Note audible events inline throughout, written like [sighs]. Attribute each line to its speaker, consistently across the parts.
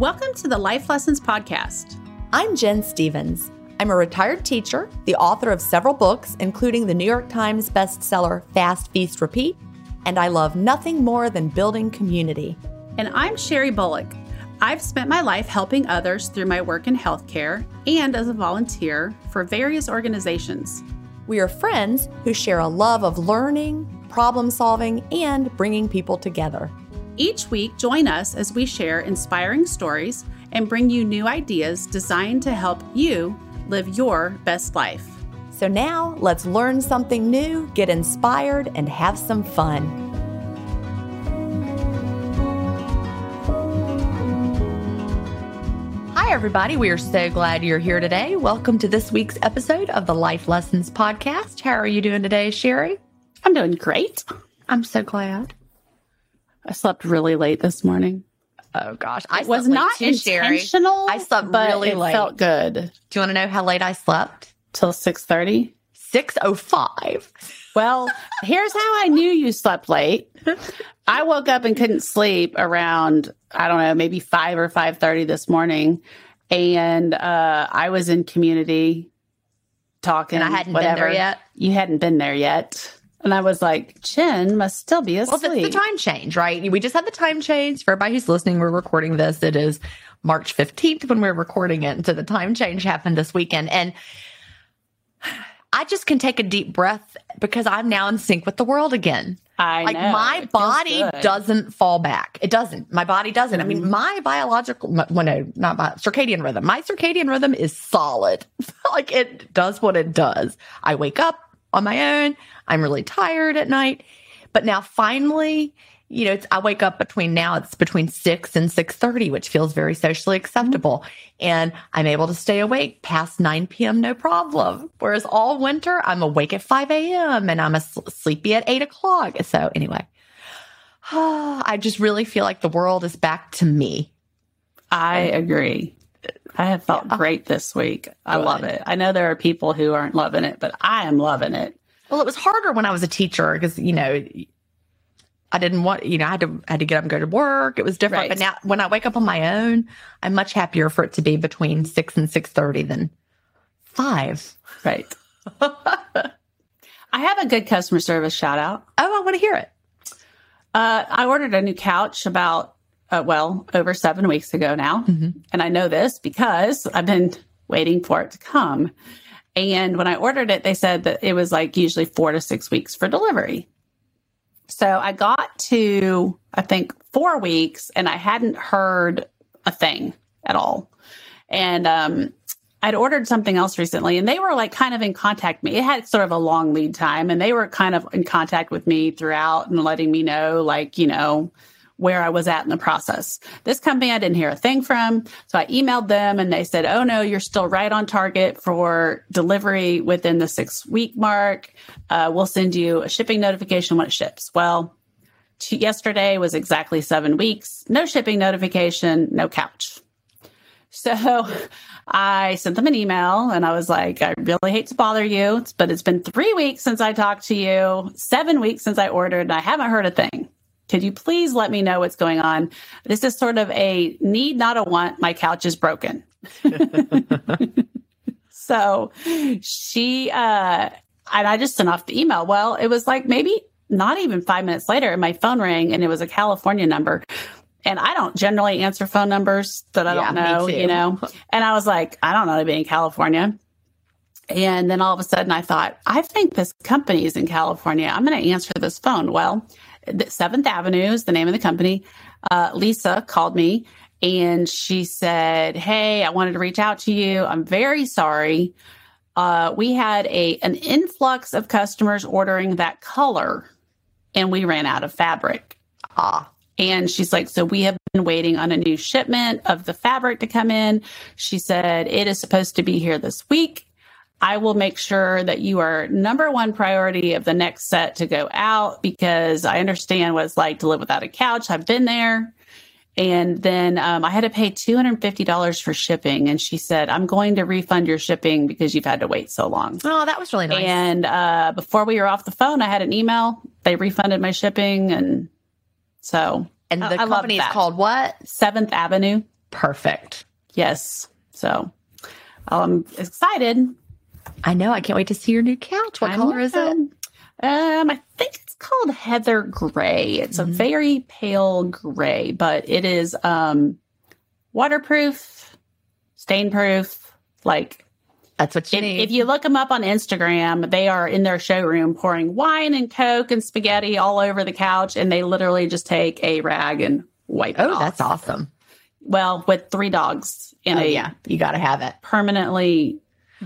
Speaker 1: Welcome to the Life Lessons Podcast.
Speaker 2: I'm Gin Stephens. I'm a retired teacher, the author of several books, including the New York Times bestseller Fast Feast Repeat, and I love nothing more than building community.
Speaker 1: And I'm Sheri Bullock. I've spent my life helping others through my work in healthcare and as a volunteer for various organizations.
Speaker 2: We are friends who share a love of learning, problem solving, and bringing people together.
Speaker 1: Each week, join us as we share inspiring stories and bring you new ideas designed to help you live your best life.
Speaker 2: So now let's learn something new, get inspired, and have some fun. Hi, everybody. We are so glad you're here today. Welcome to this week's episode of the Life Lessons Podcast. How are you doing today, Sheri?
Speaker 1: I'm doing great.
Speaker 2: I'm so glad.
Speaker 1: I slept really late this morning.
Speaker 2: Oh gosh,
Speaker 1: I was not too, intentional.
Speaker 2: Sheri. I slept but really
Speaker 1: it
Speaker 2: late.
Speaker 1: Felt good.
Speaker 2: Do you want to know how late I slept?
Speaker 1: Till six thirty.
Speaker 2: Six oh five.
Speaker 1: Well, [laughs] here's how I knew you slept late. I woke up and couldn't sleep around I don't know maybe five or five thirty this morning, and uh, I was in community talking.
Speaker 2: And I hadn't
Speaker 1: whatever.
Speaker 2: been there yet.
Speaker 1: You hadn't been there yet. And I was like, Gin must still be asleep.
Speaker 2: Well, it's the time change, right? We just had the time change. For everybody who's listening, we're recording this. It is March 15th when we're recording it. And so the time change happened this weekend. And I just can take a deep breath because I'm now in sync with the world again.
Speaker 1: I
Speaker 2: like
Speaker 1: know.
Speaker 2: my
Speaker 1: It
Speaker 2: body doesn't fall back. It doesn't. My body doesn't. I mean,
Speaker 1: Mm-hmm.
Speaker 2: my biological, well, no, not my circadian rhythm. My circadian rhythm is solid. [laughs] like it does what it does. I wake up on my own. I'm really tired at night. But now finally, you know, it's, I wake up between now, it's between six and 6.30, which feels very socially mm-hmm. acceptable. And I'm able to stay awake past 9 p.m. no problem. Whereas all winter, I'm awake at 5 a.m. and I'm sleepy at 8 o'clock. So anyway, [sighs] I just really feel like the world is back to me.
Speaker 1: I agree. I have felt great this week. I love it. I know there are people who aren't loving it, but I am loving it.
Speaker 2: Well, it was harder when I was a teacher because, you know, I didn't want, you know, I had to, I had to get up and go to work. It was different.
Speaker 1: Right.
Speaker 2: But now when I wake up on my own, I'm much happier for it to be between six and 6.30 than five.
Speaker 1: Right. I have a good customer service shout out.
Speaker 2: Oh, I want to hear it.
Speaker 1: Uh, I ordered a new couch about, uh, well, over seven weeks ago now. And I know this because I've been waiting for it to come. And when I ordered it, they said that it was like usually four to six weeks for delivery. So I got to, I think, four weeks and I hadn't heard a thing at all. And um, I'd ordered something else recently and they were like kind of in contact with me. It had sort of a long lead time and they were kind of in contact with me throughout and letting me know, like, you know, where I was at in the process. This company I didn't hear a thing from. So I emailed them and they said, Oh no, you're still right on target for delivery within the six week mark. Uh, we'll send you a shipping notification when it ships. Well, t- yesterday was exactly seven weeks. No shipping notification, no couch. So [laughs] I sent them an email and I was like, I really hate to bother you, but it's been three weeks since I talked to you, seven weeks since I ordered, and I haven't heard a thing. Could you please let me know what's going on? This is sort of a need, not a want. My couch is broken. [laughs] so she, uh, and I just sent off the email. Well, it was like maybe not even five minutes later, and my phone rang and it was a California number. And I don't generally answer phone numbers that I
Speaker 2: Yeah,
Speaker 1: don't know, you know? And I was like, I don't know to be in California. And then all of a sudden I thought, I think this company is in California. I'm going to answer this phone. Well, Seventh Avenue is the name of the company. Uh, Lisa called me and she said, Hey, I wanted to reach out to you. I'm very sorry. Uh, we had a an influx of customers ordering that color and we ran out of fabric.
Speaker 2: Ah,
Speaker 1: And she's like, So we have been waiting on a new shipment of the fabric to come in. She said, It is supposed to be here this week. I will make sure that you are number one priority of the next set to go out because I understand what it's like to live without a couch. I've been there. And then um, I had to pay $250 for shipping. And she said, I'm going to refund your shipping because you've had to wait so long.
Speaker 2: oh, that was really nice.
Speaker 1: And uh, before we were off the phone, I had an email. They refunded my shipping. And so
Speaker 2: And the
Speaker 1: I
Speaker 2: company is called what?
Speaker 1: Seventh Avenue.
Speaker 2: Perfect.
Speaker 1: Yes. So I'm excited.
Speaker 2: I know. I can't wait to see your new couch. What
Speaker 1: I
Speaker 2: color is it?
Speaker 1: Um, I think it's called Heather Gray. It's
Speaker 2: Mhm.
Speaker 1: a very pale gray, but it is um waterproof, stain proof. Like
Speaker 2: That's what you
Speaker 1: if,
Speaker 2: need.
Speaker 1: if you look them up on Instagram, they are in their showroom pouring wine and Coke and spaghetti all over the couch, and they literally just take a rag and wipe it
Speaker 2: oh, that's awesome.
Speaker 1: Well, with three dogs in
Speaker 2: oh,
Speaker 1: a
Speaker 2: yeah. You got to have it.
Speaker 1: permanently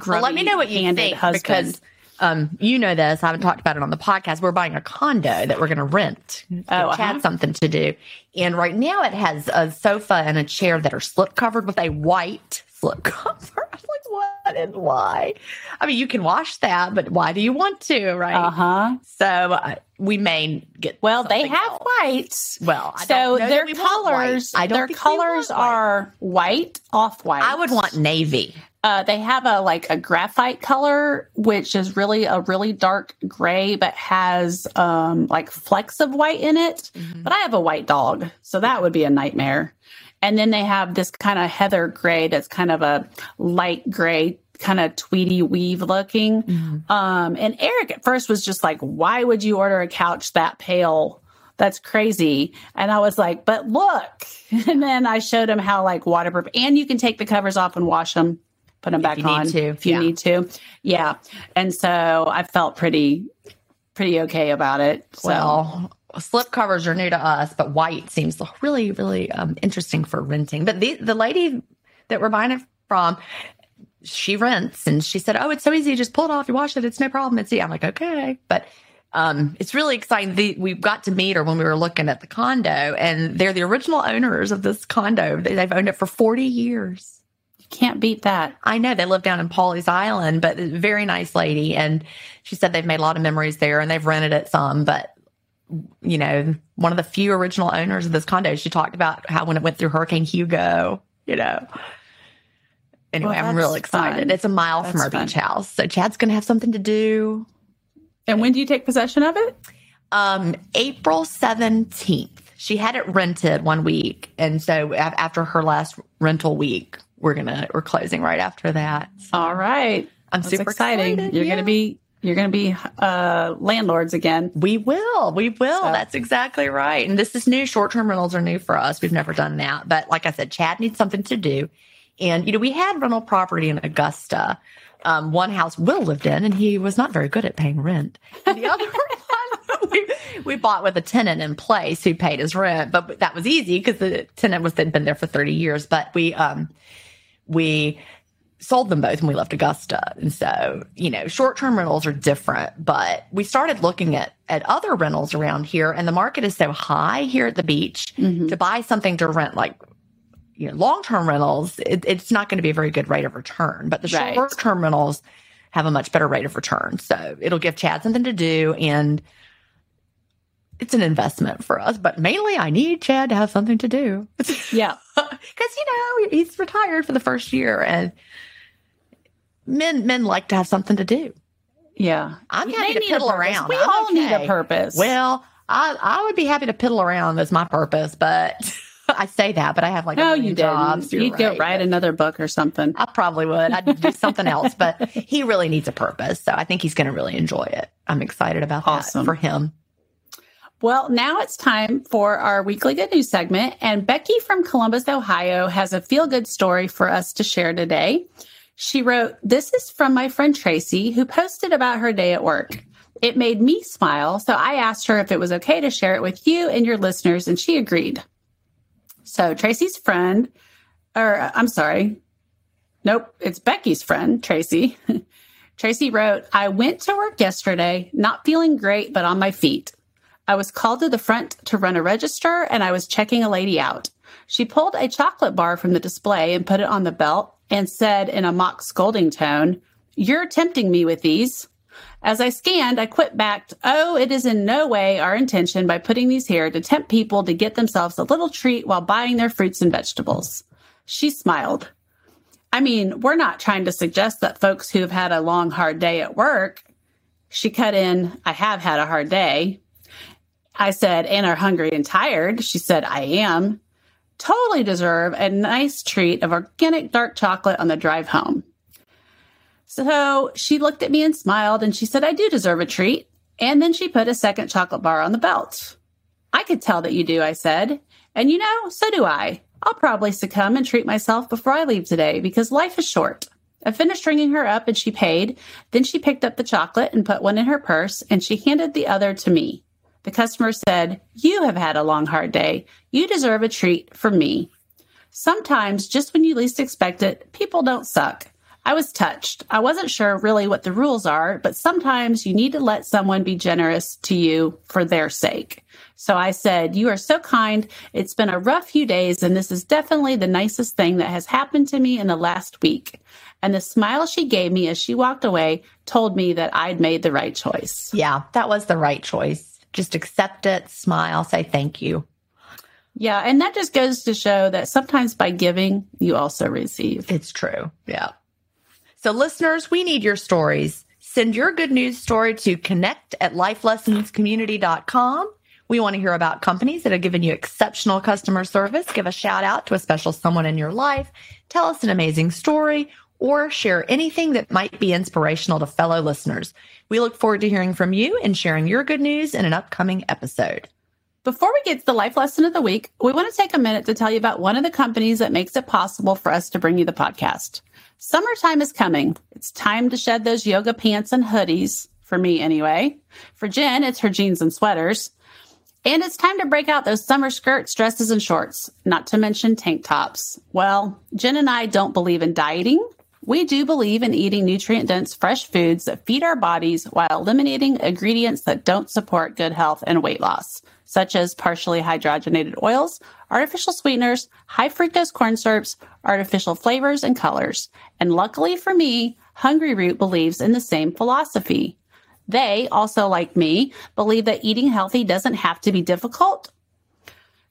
Speaker 2: Well, let me know what you think
Speaker 1: husband.
Speaker 2: because um, you know this. I haven't talked about it on the podcast. We're buying a condo that we're going to rent.
Speaker 1: Oh, uh-huh.
Speaker 2: Chad something to do. And right now it has a sofa and a chair that are slip covered with a white slip cover. [laughs] I'm like, what and why? I mean, you can wash that, but why do you want to? Right.
Speaker 1: uh huh.
Speaker 2: So uh, we may get.
Speaker 1: Well, they have
Speaker 2: else.
Speaker 1: white.
Speaker 2: Well, I
Speaker 1: so
Speaker 2: don't know
Speaker 1: their
Speaker 2: want white.
Speaker 1: colors,
Speaker 2: I don't
Speaker 1: their colors
Speaker 2: white.
Speaker 1: are white, off white.
Speaker 2: I would want navy.
Speaker 1: Uh, they have a like a graphite color, which is really a really dark gray, but has um like flecks of white in it.
Speaker 2: Mm-hmm.
Speaker 1: But I have a white dog, so that would be a nightmare. And then they have this kind of heather gray that's kind of a light gray, kind of tweedy weave looking.
Speaker 2: Mm-hmm.
Speaker 1: Um, and Eric at first was just like, why would you order a couch that pale? That's crazy. And I was like, but look. [laughs] And then I showed him how like waterproof and you can take the covers off and wash them, put them back on
Speaker 2: to,
Speaker 1: if you
Speaker 2: yeah.
Speaker 1: need to. Yeah. And so I felt pretty, pretty okay about it. So
Speaker 2: Well, slip covers are new to us, but white seems really, really um, interesting for renting. But the the lady that we're buying it from, she rents, and she said, "Oh, it's so easy. Just pull it off. You wash it. It's no problem. It's easy." I'm like, okay, but. Um, it's really exciting. The, we got to meet her when we were looking at the condo, and they're the original owners of this condo. They, they've owned it for 40 years.
Speaker 1: Can't beat that.
Speaker 2: I know they live down in Pawleys Island, but a very nice lady. And she said they've made a lot of memories there and they've rented it some. But, you know, one of the few original owners of this condo, she talked about how when it went through Hurricane Hugo, you know. Anyway,
Speaker 1: Well,
Speaker 2: I'm real excited.
Speaker 1: fun.
Speaker 2: It's a mile from our
Speaker 1: fun.
Speaker 2: beach house. So Chad's going to have something to do.
Speaker 1: And when do you take possession of it?
Speaker 2: Um, April 17th. She had it rented one week. And so after her last rental week, we're going to, we're closing right after that. So
Speaker 1: All right.
Speaker 2: I'm
Speaker 1: That's
Speaker 2: super
Speaker 1: exciting.
Speaker 2: excited.
Speaker 1: You're
Speaker 2: Yeah.
Speaker 1: going to be, you're going to be uh, landlords again.
Speaker 2: We will. We will.
Speaker 1: So-
Speaker 2: That's exactly right. And this is new. Short term rentals are new for us. We've never done that. But like I said, Chad needs something to do. And, you know, we had rental property in Augusta. Um, one house Will lived in, and he was not very good at paying rent. And the other [laughs] one we, we bought with a tenant in place who paid his rent, but that was easy because the tenant was had been there for 30 years. But we, um, we sold them both and we left Augusta. And so, you know, short term rentals are different, but we started looking at, at other rentals around here and the market is so high here at the beach
Speaker 1: Mhm.
Speaker 2: to buy something to rent like, you know, long term rentals, it, it's not going to be a very good rate of return, but the
Speaker 1: Right.
Speaker 2: short term rentals have a much better rate of return. So it'll give Chad something to do and it's an investment for us, but mainly I need Chad to have something to do.
Speaker 1: Yeah. [laughs]
Speaker 2: because you know he's retired for the first year and men men like to have something to do
Speaker 1: Yeah.
Speaker 2: i'm
Speaker 1: They
Speaker 2: happy to piddle around
Speaker 1: We
Speaker 2: I'm
Speaker 1: all need a purpose.
Speaker 2: well i i would be happy to piddle around as my purpose but [laughs] i say that but i have like a
Speaker 1: no, you
Speaker 2: jobs
Speaker 1: You'd go write another book or something.
Speaker 2: i probably would i'd do [laughs] something else but he really needs a purpose so i think he's going to really enjoy it i'm excited about
Speaker 1: Awesome.
Speaker 2: that for him
Speaker 1: Well, now it's time for our weekly good news segment. And Becky from Columbus, Ohio has a feel good story for us to share today. She wrote, This is from my friend Tracy, who posted about her day at work. It made me smile. So I asked her if it was okay to share it with you and your listeners, and she agreed. So Tracy's friend, or uh, I'm sorry, nope, it's Becky's friend, Tracy. [laughs] Tracy wrote, I went to work yesterday, not feeling great, but on my feet. I was called to the front to run a register and I was checking a lady out. She pulled a chocolate bar from the display and put it on the belt and said in a mock scolding tone, You're tempting me with these. As I scanned, I quit back, Oh, it is in no way our intention by putting these here to tempt people to get themselves a little treat while buying their fruits and vegetables. She smiled. I mean, we're not trying to suggest that folks who've had a long, hard day at work, she cut in, I have had a hard day. I said, and are hungry and tired. She said, I am. totally deserve a nice treat of organic dark chocolate on the drive home. So she looked at me and smiled and she said, I do deserve a treat. And then she put a second chocolate bar on the belt. I could tell that you do, I said. And you know, so do I. I'll probably succumb and treat myself before I leave today because life is short. I finished ringing her up and she paid. Then she picked up the chocolate and put one in her purse and she handed the other to me. The customer said, You have had a long, hard day. You deserve a treat from me. Sometimes, just when you least expect it, people don't suck. I was touched. I wasn't sure really what the rules are, but sometimes you need to let someone be generous to you for their sake. So I said, You are so kind. It's been a rough few days, and this is definitely the nicest thing that has happened to me in the last week. And the smile she gave me as she walked away told me that I'd made the right choice.
Speaker 2: Yeah, that was the right choice. Just accept it, smile, say thank you.
Speaker 1: Yeah. And that just goes to show that sometimes by giving, you also receive.
Speaker 2: It's true. Yeah. So, listeners, we need your stories. Send your good news story to connect at lifelessonscommunity.com. We want to hear about companies that have given you exceptional customer service. Give a shout out to a special someone in your life. Tell us an amazing story or share anything that might be inspirational to fellow listeners. We look forward to hearing from you and sharing your good news in an upcoming episode.
Speaker 1: Before we get to the life lesson of the week, we want to take a minute to tell you about one of the companies that makes it possible for us to bring you the podcast. Summertime is coming. It's time to shed those yoga pants and hoodies, for me anyway. For Gin, it's her jeans and sweaters. And it's time to break out those summer skirts, dresses, and shorts, not to mention tank tops. Well, Gin and I don't believe in dieting. We do believe in eating nutrient dense, fresh foods that feed our bodies while eliminating ingredients that don't support good health and weight loss, such as partially hydrogenated oils, artificial sweeteners, high fructose corn syrups, artificial flavors, and colors. And luckily for me, Hungryroot believes in the same philosophy. They, also like me, believe that eating healthy doesn't have to be difficult,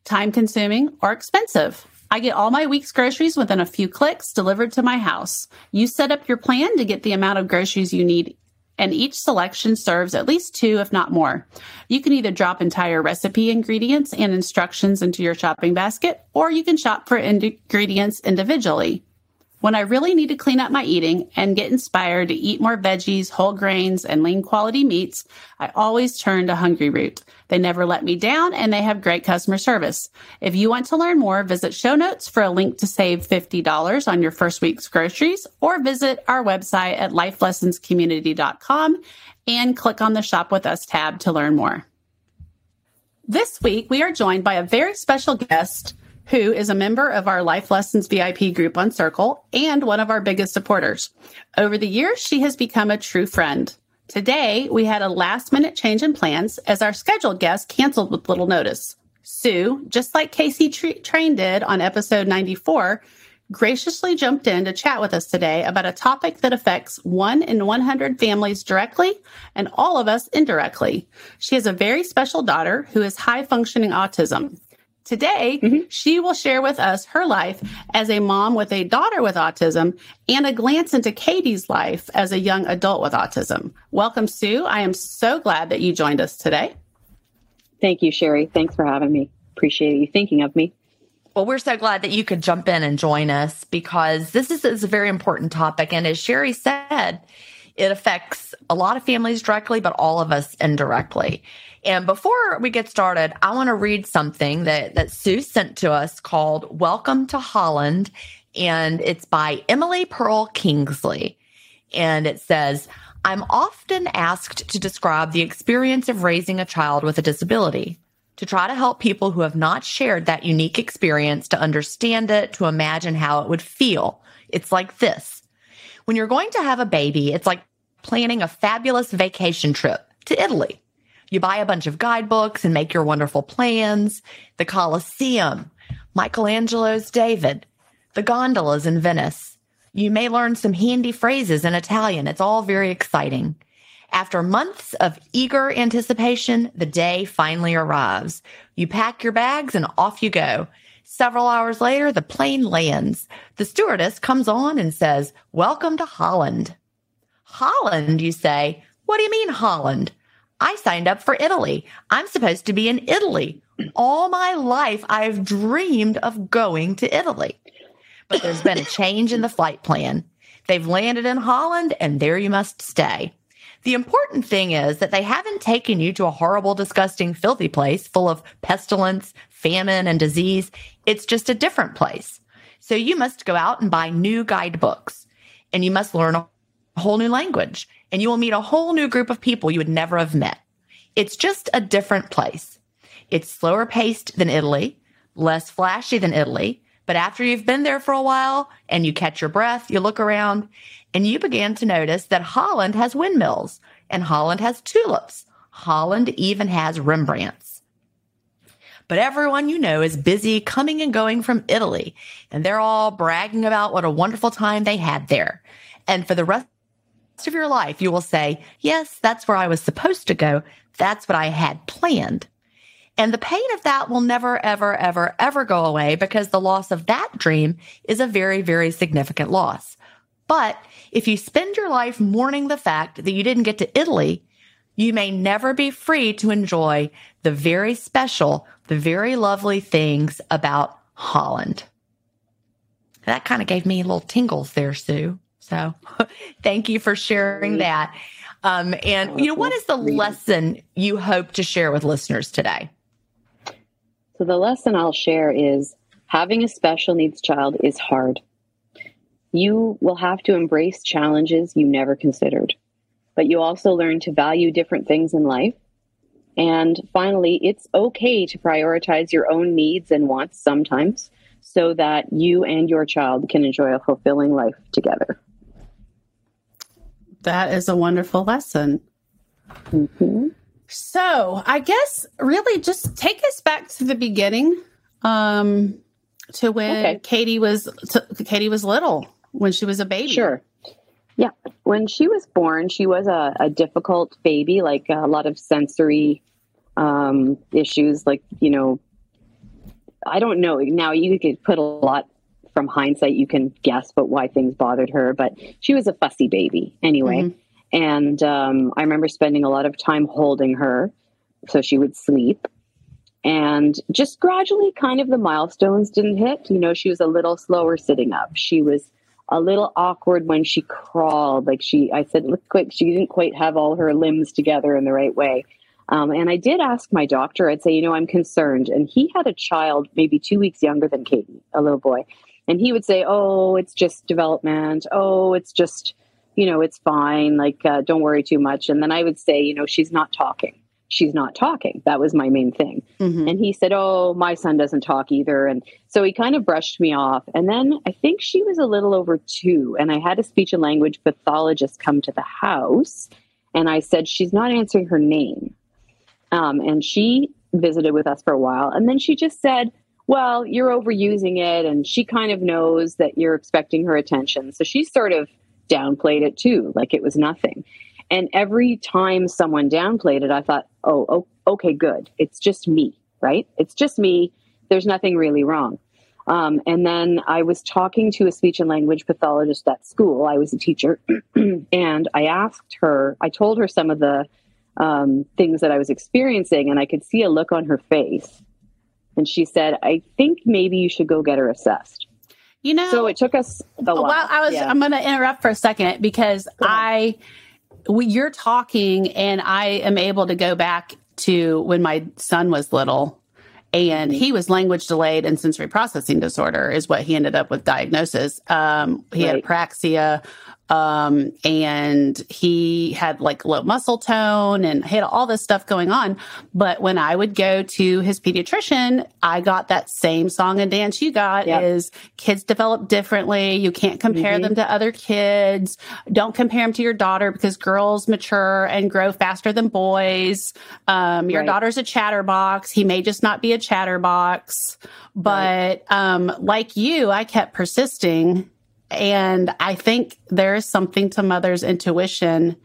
Speaker 1: time consuming, or expensive. I get all my week's groceries within a few clicks delivered to my house. You set up your plan to get the amount of groceries you need, and each selection serves at least two, if not more. You can either drop entire recipe ingredients and instructions into your shopping basket, or you can shop for ingredients individually. When I really need to clean up my eating and get inspired to eat more veggies, whole grains, and lean quality meats, I always turn to Hungryroot. They never let me down and they have great customer service. If you want to learn more, visit show notes for a link to save $50 on your first week's groceries or visit our website at lifelessonscommunity.com and click on the shop with us tab to learn more. This week, we are joined by a very special guest who is a member of our Life Lessons VIP group on Circle and one of our biggest supporters. Over the years, she has become a true friend. Today, we had a last minute change in plans as our scheduled guest canceled with little notice. Sue, just like Casey Train did on episode 94, graciously jumped in to chat with us today about a topic that affects one in 100 families directly and all of us indirectly. She has a very special daughter who has high functioning autism. Today, mm-hmm. she will share with us her life as a mom with a daughter with autism and a glance into Katie's life as a young adult with autism. Welcome, Sue. I am so glad that you joined us today.
Speaker 3: Thank you, Sheri. Thanks for having me. Appreciate you thinking of me.
Speaker 2: Well, we're so glad that you could jump in and join us because this is, is a very important topic. And as Sheri said, it affects a lot of families directly, but all of us indirectly. And before we get started, I want to read something that, that Sue sent to us called Welcome to Holland. And it's by Emily Perl Kingsley. And it says, I'm often asked to describe the experience of raising a child with a disability, to try to help people who have not shared that unique experience to understand it, to imagine how it would feel. It's like this. When you're going to have a baby, it's like planning a fabulous vacation trip to Italy. You buy a bunch of guidebooks and make your wonderful plans. The Colosseum, Michelangelo's David, the gondolas in Venice. You may learn some handy phrases in Italian. It's all very exciting. After months of eager anticipation, the day finally arrives. You pack your bags and off you go. Several hours later, the plane lands. The stewardess comes on and says, Welcome to Holland. Holland, you say? What do you mean, Holland? I signed up for Italy. I'm supposed to be in Italy. All my life, I've dreamed of going to Italy, but there's been a change in the flight plan. They've landed in Holland, and there you must stay. The important thing is that they haven't taken you to a horrible, disgusting, filthy place full of pestilence, famine, and disease. It's just a different place. So you must go out and buy new guidebooks and you must learn whole new language and you will meet a whole new group of people you would never have met. It's just a different place. It's slower paced than Italy, less flashy than Italy. But after you've been there for a while and you catch your breath, you look around and you begin to notice that Holland has windmills and Holland has tulips. Holland even has Rembrandts. But everyone you know is busy coming and going from Italy, and they're all bragging about what a wonderful time they had there. And for the rest of your life, you will say, Yes, that's where I was supposed to go. That's what I had planned. And the pain of that will never, ever, ever, ever go away because the loss of that dream is a very, very significant loss. But if you spend your life mourning the fact that you didn't get to Italy, you may never be free to enjoy the very special, the very lovely things about Holland. That kind of gave me a little tingles there, Sue. So [laughs] thank you for sharing that. Um, and, you know, what is the lesson you hope to share with listeners today?
Speaker 3: So, the lesson I'll share is having a special needs child is hard. You will have to embrace challenges you never considered, but you also learn to value different things in life. And finally, it's okay to prioritize your own needs and wants sometimes so that you and your child can enjoy a fulfilling life together.
Speaker 1: That is a wonderful lesson. Mm-hmm. So, I guess really just take us back to the beginning, um, to when okay. Katie was to, Katie was little, when she was a baby.
Speaker 3: Sure. Yeah, when she was born, she was a, a difficult baby, like a lot of sensory um, issues, like you know, I don't know. Now you could put a lot from hindsight, you can guess, but why things bothered her. But she was a fussy baby anyway. Mm-hmm. And um, I remember spending a lot of time holding her so she would sleep. And just gradually, kind of the milestones didn't hit. You know, she was a little slower sitting up. She was a little awkward when she crawled. Like she, I said, look quick, she didn't quite have all her limbs together in the right way. Um, and I did ask my doctor, I'd say, you know, I'm concerned. And he had a child maybe two weeks younger than Katie, a little boy. And he would say, oh, it's just development. Oh, it's just, you know, it's fine. Like, uh, don't worry too much. And then I would say, you know, she's not talking. She's not talking. That was my main thing. Mm-hmm. And he said, oh, my son doesn't talk either. And so he kind of brushed me off. And then I think she was a little over two. And I had a speech and language pathologist come to the house. And I said, she's not answering her name. Um, and she visited with us for a while. And then she just said, well, you're overusing it. And she kind of knows that you're expecting her attention. So she sort of downplayed it too, like it was nothing. And every time someone downplayed it, I thought, oh, okay, good. It's just me, right? It's just me. There's nothing really wrong. Um, and then I was talking to a speech and language pathologist at school. I was a teacher. [clears throat] and I asked her, I told her some of the um, things that I was experiencing, and I could see a look on her face. And she said, I think maybe you should go get her assessed.
Speaker 1: You know,
Speaker 3: so it took us a while.
Speaker 1: Well, I was, yeah. I'm going to interrupt for a second because I, we, you're talking and I am able to go back to when my son was little and mm-hmm. he was language delayed and sensory processing disorder is what he ended up with diagnosis. Um, he right. had apraxia, um, and he had like low muscle tone and had all this stuff going on. But when I would go to his pediatrician, I got that same song and dance you got yep. is kids develop differently. You can't compare mm-hmm. them to other kids. Don't compare them to your daughter because girls mature and grow faster than boys. Um, your right. daughter's a chatterbox. He may just not be a chatterbox. But right. um, like you, I kept persisting and I think there is something to mother's intuition.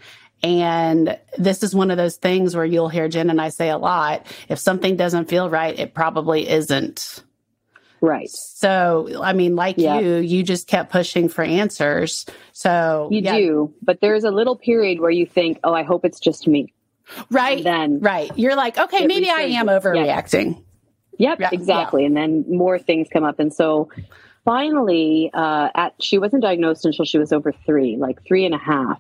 Speaker 1: And this is one of those things where you'll hear Gin and I say a lot if something doesn't feel right, it probably isn't.
Speaker 3: Right.
Speaker 1: So, I mean, like yeah. you, you just kept pushing for answers. So
Speaker 3: you yeah. do, but there's a little period where you think, oh, I hope it's just me.
Speaker 1: Right. And then, right. You're like, okay, maybe I am overreacting.
Speaker 3: Yep,
Speaker 1: Yeah,
Speaker 3: exactly. And then more things come up. And so finally, uh, at she wasn't diagnosed until she was over three, like three and a half.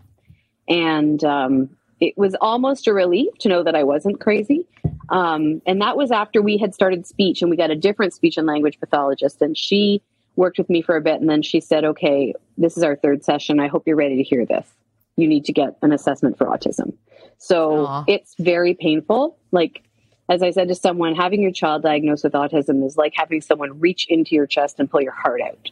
Speaker 3: And um, it was almost a relief to know that I wasn't crazy. Um, and that was after we had started speech and we got a different speech and language pathologist. And she worked with me for a bit. And then she said, okay, this is our third session. I hope you're ready to hear this. You need to get an assessment for autism. So
Speaker 2: Aw.
Speaker 3: it's very painful. Like, as I said to someone, having your child diagnosed with autism is like having someone reach into your chest and pull your heart out.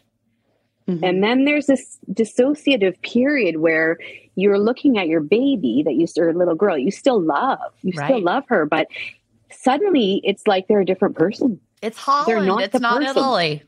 Speaker 1: Mhm.
Speaker 3: And then there's this dissociative period where you're looking at your baby that you or a little girl you still love. You still love her, but suddenly it's like they're a different person.
Speaker 2: It's Holland.
Speaker 3: not
Speaker 2: it's
Speaker 3: the
Speaker 2: not
Speaker 3: person.
Speaker 2: Italy.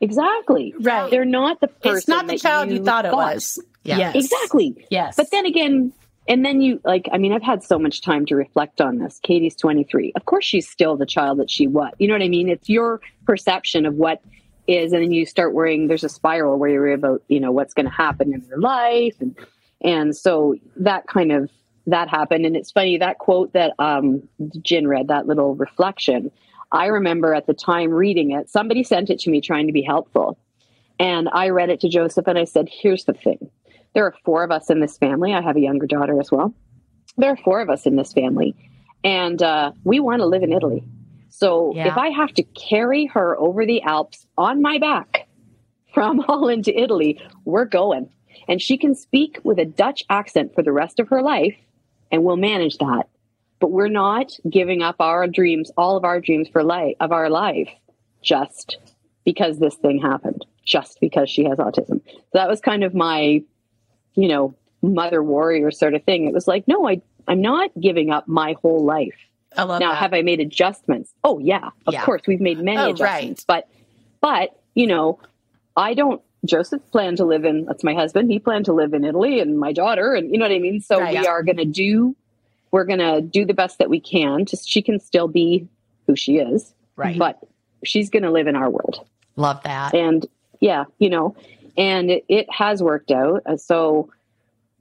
Speaker 3: Exactly.
Speaker 1: Right.
Speaker 3: They're not the person.
Speaker 1: it's not the child you, thought it was.
Speaker 2: Yeah.
Speaker 1: Yes.
Speaker 3: Exactly.
Speaker 1: Yes.
Speaker 3: But then again, and then you like, I mean, I've had so much time to reflect on this. Katie's 23. Of course, she's still the child that she was. You know what I mean? It's your perception of what is, and then you start worrying. There's a spiral where you worry about, you know, what's going to happen in your life, and and so that kind of that happened. And it's funny that quote that um, Gin read, that little reflection. I remember at the time reading it. Somebody sent it to me trying to be helpful, and I read it to Joseph, and I said, "Here's the thing." There are four of us in this family. I have a younger daughter as well. There are four of us in this family, and uh, we want to live in Italy. So
Speaker 2: Yeah.
Speaker 3: if I have to carry her over the Alps on my back from [laughs] Holland to Italy, we're going. And she can speak with a Dutch accent for the rest of her life, and we'll manage that. But we're not giving up our dreams, all of our dreams for life of our life, just because this thing happened, just because she has autism. So that was kind of my you know, mother warrior sort of thing. It was like, no, I, I'm not giving up my whole life.
Speaker 1: I love
Speaker 3: now,
Speaker 1: that.
Speaker 3: have I made adjustments? Oh yeah, of
Speaker 2: Yeah.
Speaker 3: course we've made many
Speaker 1: Oh,
Speaker 3: adjustments. But, but you know, I don't. Joseph planned to live in. That's my husband. He planned to live in Italy, and my daughter, and you know what I mean. So
Speaker 1: Right.
Speaker 3: we are going to do. We're going to do the best that we can. Just she can still be who she is,
Speaker 2: Right.
Speaker 3: but she's going to live in our world
Speaker 2: Love that.
Speaker 3: and yeah you know and it, it has worked out. Uh, so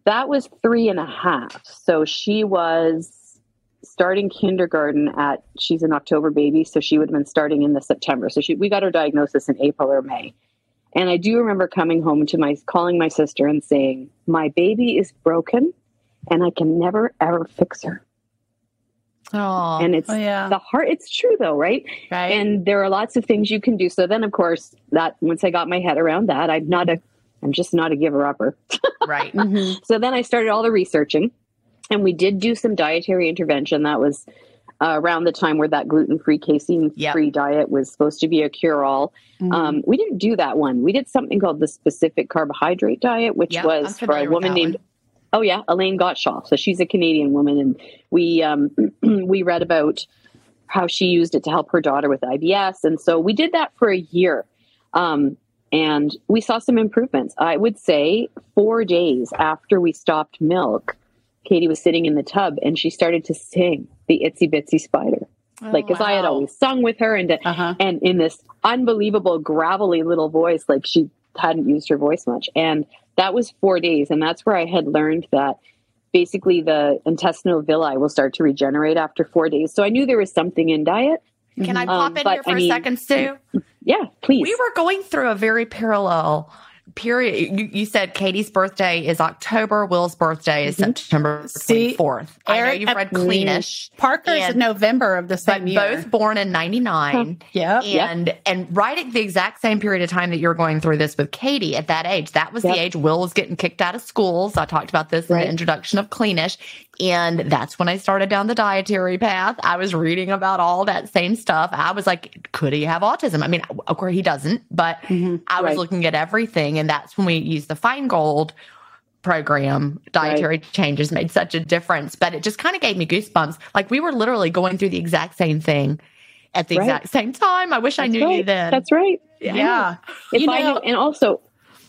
Speaker 3: that was three and a half. So she was starting kindergarten at she's an october baby so she would have been starting in the september. So she, we got her diagnosis in april or may. And i do remember coming home to my calling my sister and saying my baby is broken and i can never ever fix her
Speaker 2: Oh,
Speaker 3: and it's
Speaker 1: Oh, yeah.
Speaker 3: the heart it's true though right
Speaker 1: right.
Speaker 3: and there are lots of things you can do so then of course that once i got my head around that i'm not a i'm just not a giver upper [laughs]
Speaker 2: right.
Speaker 1: Mhm.
Speaker 3: so then i started all the researching and we did do some dietary intervention that was uh, around the time where that gluten-free casein free
Speaker 2: Yep.
Speaker 3: diet was supposed to be a cure-all
Speaker 1: Mhm.
Speaker 3: um, we didn't do that one we did something called the specific carbohydrate diet which
Speaker 2: Yep,
Speaker 3: was for a woman named
Speaker 2: one.
Speaker 3: Oh yeah elaine gottschall. So she's a canadian woman and we um, [clears throat] we read about how she used it to help her daughter with ibs and so we did that for a year. Um, and we saw some improvements. I would say four days after we stopped milk katie was sitting in the tub and she started to sing the itsy bitsy spider. Like because i had always sung with her and
Speaker 1: uh-huh.
Speaker 3: and in this unbelievable gravelly little voice like she hadn't used her voice much. And that was four days and that's where i had learned that basically the intestinal villi will start to regenerate after four days. So i knew there was something in diet.
Speaker 2: Can I
Speaker 3: Um,
Speaker 2: pop in
Speaker 3: but,
Speaker 2: here for
Speaker 3: I
Speaker 2: a
Speaker 3: mean-
Speaker 2: second, Sue?
Speaker 3: yeah please.
Speaker 2: We were going through a very parallel period. You, you said Katie's birthday is October, Will's birthday is
Speaker 3: Mhm.
Speaker 2: September
Speaker 1: See,
Speaker 2: 24th. I know you've read. Cleanish,
Speaker 1: Parker's
Speaker 2: and-
Speaker 1: in November of the
Speaker 2: but
Speaker 1: same year.
Speaker 2: both born in 99.
Speaker 1: Yep.
Speaker 2: And and right at the exact same period of time that you're going through this with Katie at that age, that was
Speaker 3: Yep.
Speaker 2: the age Will was getting kicked out of schools. I talked about this in the introduction of Cleanish. And that's when I started down the dietary path. I was reading about all that same stuff. I was like, could he have autism? I mean, of course he doesn't, but
Speaker 1: Mhm.
Speaker 2: I was
Speaker 3: Right.
Speaker 2: looking at everything. And that's when we used the Feingold program. Dietary changes made such a difference, but it just kind of gave me goosebumps. Like we were literally going through the exact same thing at the
Speaker 3: Right.
Speaker 2: exact same time. I wish I knew
Speaker 3: right.
Speaker 2: you then.
Speaker 3: that's right
Speaker 1: Yeah.
Speaker 3: if
Speaker 1: You
Speaker 3: i
Speaker 1: know-
Speaker 3: knew and also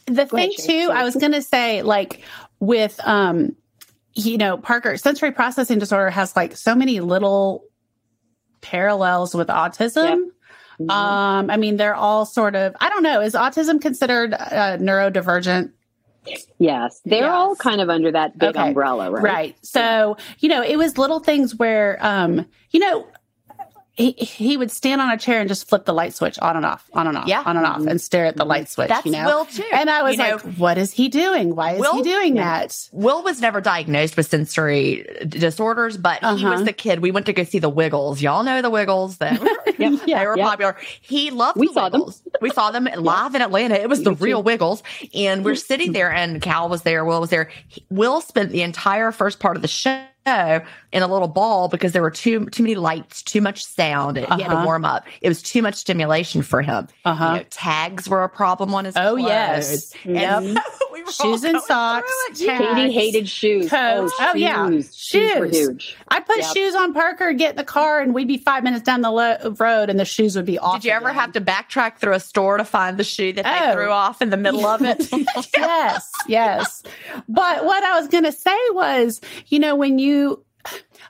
Speaker 1: The
Speaker 3: Go ahead,
Speaker 1: thing
Speaker 3: Sheri.
Speaker 1: too, I was going to say, like with, um, you know, Parker sensory processing disorder has like so many little parallels with autism.
Speaker 3: Mhm.
Speaker 1: Um, I mean, they're all sort of, I don't know, is autism considered uh, neurodivergent?
Speaker 3: yes they're all kind of under that big
Speaker 1: Okay.
Speaker 3: umbrella right
Speaker 1: Right. So, you know, it was little things where, um, you know, he, he would stand on a chair and just flip the light switch on and off, on and off,
Speaker 2: Yeah.
Speaker 1: on and off, and stare at the light switch.
Speaker 2: That's
Speaker 1: you know,
Speaker 2: Will too.
Speaker 1: and I was
Speaker 2: You know,
Speaker 1: like, "What is he doing? Why is he
Speaker 2: Will-
Speaker 1: doing that?"
Speaker 2: Will was never diagnosed with sensory disorders, but he
Speaker 1: Uh-huh.
Speaker 2: was the kid. We went to go see the Wiggles. Y'all know the Wiggles. They, [laughs]
Speaker 3: Yeah,
Speaker 2: they were
Speaker 3: yeah.
Speaker 2: popular. He loved
Speaker 3: We
Speaker 2: the
Speaker 3: saw them.
Speaker 2: Wiggles. We saw them [laughs] live in Atlanta. It was the real Wiggles. And we're sitting there, and Cal was there. Will was there. He- Will spent the entire first part of the show in a little ball because there were too too many lights, too much sound. He had to
Speaker 1: Uh-huh.
Speaker 2: warm up. It was too much stimulation for him.
Speaker 1: Uh-huh.
Speaker 2: You know, tags were a problem on his
Speaker 1: Oh,
Speaker 2: clothes.
Speaker 1: yes.
Speaker 2: And
Speaker 1: Yep. [laughs]
Speaker 2: we were
Speaker 1: Shoes and socks,
Speaker 2: through it.
Speaker 1: tags.
Speaker 3: Katie hated shoes.
Speaker 1: Coats. Oh, yeah.
Speaker 3: shoes. Shoes were huge.
Speaker 1: I'd put
Speaker 3: Yep.
Speaker 1: shoes on Parker, get in the car, and we'd be five minutes down the lo- road, and the shoes would be off.
Speaker 2: Did you ever
Speaker 1: again.
Speaker 2: have to backtrack through a store to find the shoe that they
Speaker 1: Oh.
Speaker 2: threw off in the middle of it? [laughs]
Speaker 1: yes, yes. But what I was going to say was, you know, when you,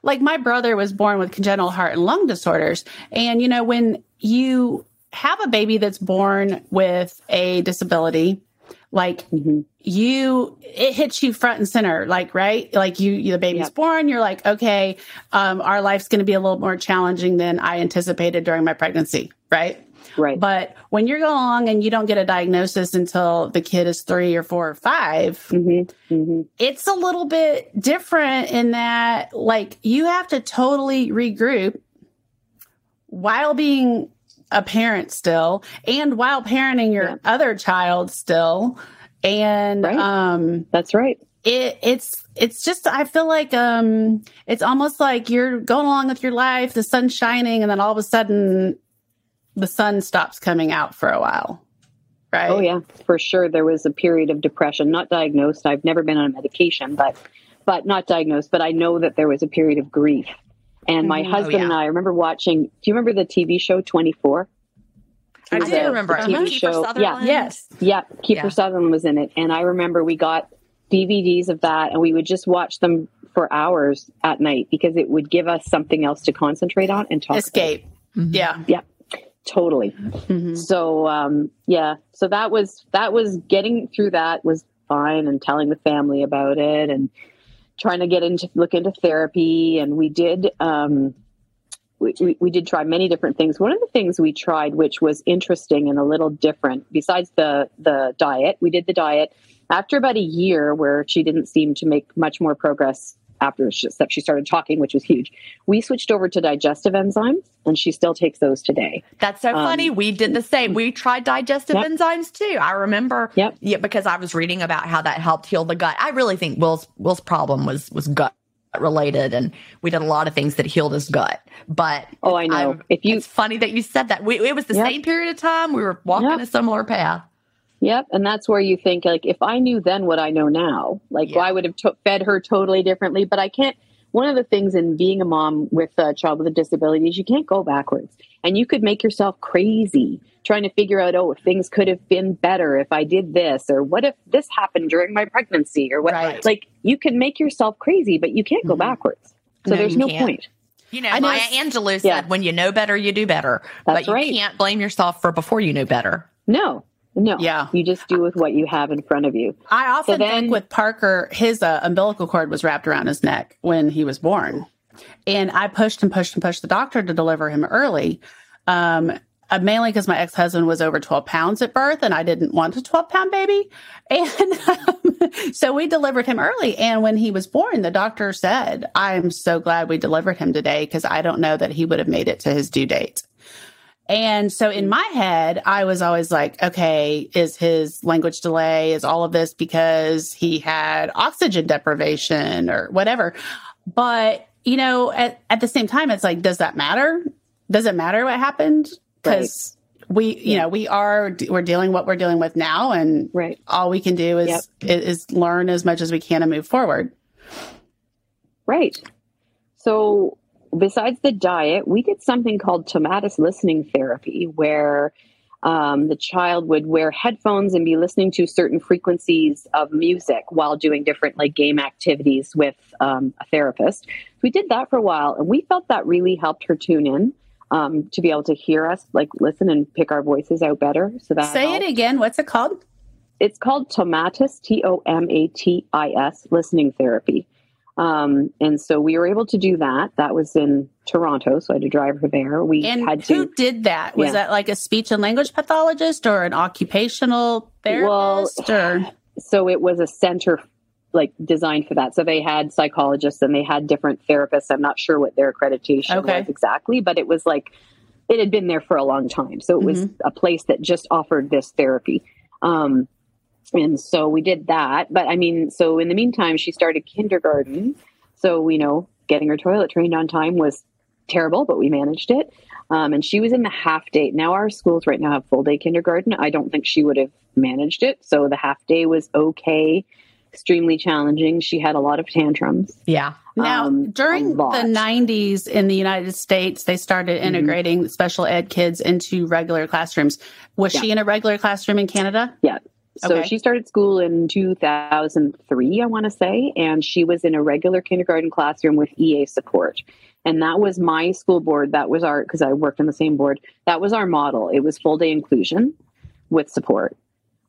Speaker 1: like, my brother was born with congenital heart and lung disorders. And, you know, when you have a baby that's born with a disability, like,
Speaker 3: Mhm.
Speaker 1: you it hits you front and center like right like you, you the baby's
Speaker 3: Yep.
Speaker 1: born you're like okay um our life's going to be a little more challenging than i anticipated during my pregnancy right
Speaker 3: Right.
Speaker 1: but when you're going along and you don't get a diagnosis until the kid is three or four or 5
Speaker 3: hmm hmm
Speaker 1: it's a little bit different in that, like, you have to totally regroup while being a parent still and while parenting your
Speaker 3: Yeah.
Speaker 1: other child still. And,
Speaker 3: Right.
Speaker 1: um,
Speaker 3: That's right.
Speaker 1: it it's it's just I feel like um it's almost like you're going along with your life, the sun's shining, and then all of a sudden the sun stops coming out for a while. Right.
Speaker 3: Oh yeah, for sure. There was a period of depression, not diagnosed. I've never been on medication, but but not diagnosed. But I know that there was a period of grief. And my
Speaker 1: Mhm. Oh,
Speaker 3: husband
Speaker 2: yeah.
Speaker 3: and I remember watching. Do you remember the TV show Twenty Four?
Speaker 2: I
Speaker 3: was
Speaker 2: do remember
Speaker 3: a
Speaker 2: it.
Speaker 3: TV
Speaker 2: Kiefer
Speaker 3: show.
Speaker 2: Yeah.
Speaker 1: Yes.
Speaker 3: Yeah, Kiefer
Speaker 2: Yeah.
Speaker 3: Sutherland was in it, and I remember we got DVDs of that, and we would just watch them for hours at night because it would give us something else to concentrate on and talk. about.
Speaker 1: Escape.
Speaker 2: Mhm.
Speaker 1: Yeah.
Speaker 3: Totally.
Speaker 1: Mhm.
Speaker 3: So um, yeah, so that was that was getting through that was fine, and telling the family about it, and trying to get into look into therapy, and we did. Um, we, we, we did try many different things. One of the things we tried, which was interesting and a little different, besides the the diet, we did the diet after about a year where she didn't seem to make much more progress after she, she started talking, which was huge. We switched over to digestive enzymes, and she still takes those today.
Speaker 2: That's so
Speaker 3: Um,
Speaker 2: funny. We did the same. We tried digestive
Speaker 3: Yep.
Speaker 2: enzymes too. I remember.
Speaker 3: Yep.
Speaker 2: Yeah, because I was reading about how that helped heal the gut. I really think Will's Will's problem was was gut related, and we did a lot of things that healed his gut. But
Speaker 3: Oh, I know.
Speaker 2: I'm-
Speaker 3: if you
Speaker 2: it's funny that you said that. We, it was the
Speaker 3: Yep.
Speaker 2: same period of time. We were walking a similar path.
Speaker 3: Yep, and that's where you think like if I knew then what I know now, like
Speaker 2: Yeah.
Speaker 3: I would have to- fed her totally differently. But I can't. One of the things in being a mom with a child with a disability is you can't go backwards, and you could make yourself crazy trying to figure out oh if things could have been better if I did this or what if this happened during my pregnancy or what.
Speaker 1: Right.
Speaker 3: Like you can make yourself crazy, but you can't go
Speaker 2: Mhm.
Speaker 3: backwards. So
Speaker 2: No,
Speaker 3: there's no
Speaker 2: can't.
Speaker 3: point.
Speaker 2: You know,
Speaker 1: I
Speaker 2: Maya Angelou said,
Speaker 3: Yeah.
Speaker 2: "When you know better, you do better." but
Speaker 3: That's
Speaker 2: you
Speaker 3: right.
Speaker 2: can't blame yourself for before you knew better.
Speaker 3: No, no.
Speaker 1: Yeah.
Speaker 3: You just do with what you have in front of you.
Speaker 1: I often
Speaker 3: then-
Speaker 1: think with Parker, his uh, umbilical cord was wrapped around his neck when he was born. And I pushed and pushed and pushed the doctor to deliver him early. Um, uh, mainly because my ex-husband was over 12 pounds at birth and I didn't want a 12 pound baby. [laughs] And um, so we delivered him early. And when he was born, the doctor said, I'm so glad we delivered him today because I don't know that he would have made it to his due date. And so in mm-hmm. my head, I was always like, okay, is his language delay, is all of this because he had oxygen deprivation or whatever? But, you know, at, at the same time, it's like, does that matter? Does it matter what happened? Because we, you
Speaker 3: Yeah.
Speaker 1: know, we are, we're dealing what we're dealing with now. And
Speaker 3: Right.
Speaker 1: all we can do is,
Speaker 3: Yep.
Speaker 1: is, is learn as much as we can and move forward.
Speaker 3: Right. So, besides the diet, we did something called tomatis listening therapy, where um, the child would wear headphones and be listening to certain frequencies of music while doing different like game activities with um, a therapist. We did that for a while, and we felt that really helped her tune in um, to be able to hear us, like listen and pick our voices out better. So that
Speaker 1: Say
Speaker 3: helped.
Speaker 1: it again. What's it called?
Speaker 3: it's called tomatis t-o-m-a-t-i-s listening therapy Um, and so we were able to do that. That was in Toronto, so I had to drive her there. We
Speaker 1: And
Speaker 3: had to.
Speaker 1: who did that? Was
Speaker 3: Yeah.
Speaker 1: that like a speech and language pathologist or an occupational therapist or [sighs]
Speaker 3: so it was a center like designed for that. So they had psychologists and they had different therapists. I'm not sure what their accreditation
Speaker 1: Okay.
Speaker 3: was exactly, but it was like it had been there for a long time. So it was
Speaker 1: Mm-hmm.
Speaker 3: a place that just offered this therapy. Um, and so we did that. But I mean, so in the meantime, she started kindergarten. So, you know, getting her toilet trained on time was terrible, but we managed it. Um, and she was in the half day. Now, our schools right now have full day kindergarten. I don't think she would have managed it. So the half day was okay, extremely challenging. She had a lot of tantrums.
Speaker 2: Yeah.
Speaker 1: Now,
Speaker 3: Um,
Speaker 1: during the 90s in the United States, they started integrating special ed kids into regular classrooms. Was
Speaker 3: Yeah.
Speaker 1: she in a regular classroom in Canada?
Speaker 3: Yeah. So
Speaker 1: Okay.
Speaker 3: she started school in 2003, I want to say, and she was in a regular kindergarten classroom with EA support. And that was my school board. That was our, because I worked on the same board, that was our model. It was full day inclusion with support.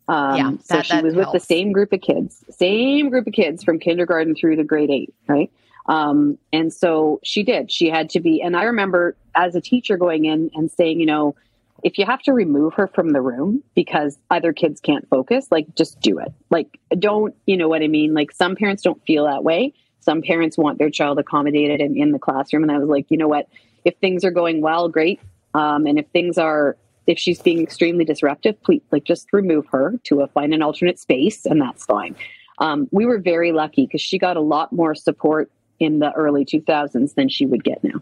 Speaker 3: Um,
Speaker 2: Yeah,
Speaker 3: so she
Speaker 2: that
Speaker 3: was with the same group of kids, same group of kids from kindergarten through the grade eight, right? Um, and so she did. She had to be, and I remember as a teacher going in and saying, you know, if you have to remove her from the room because other kids can't focus, like just do it. Like don't, you know what I mean? Like some parents don't feel that way. Some parents want their child accommodated and in the classroom. And I was like, you know what? If things are going well, great. Um, and if things are, if she's being extremely disruptive, please, like just remove her to a find an alternate space, and that's fine. Um, we were very lucky because she got a lot more support in the early 2000s than she would get now.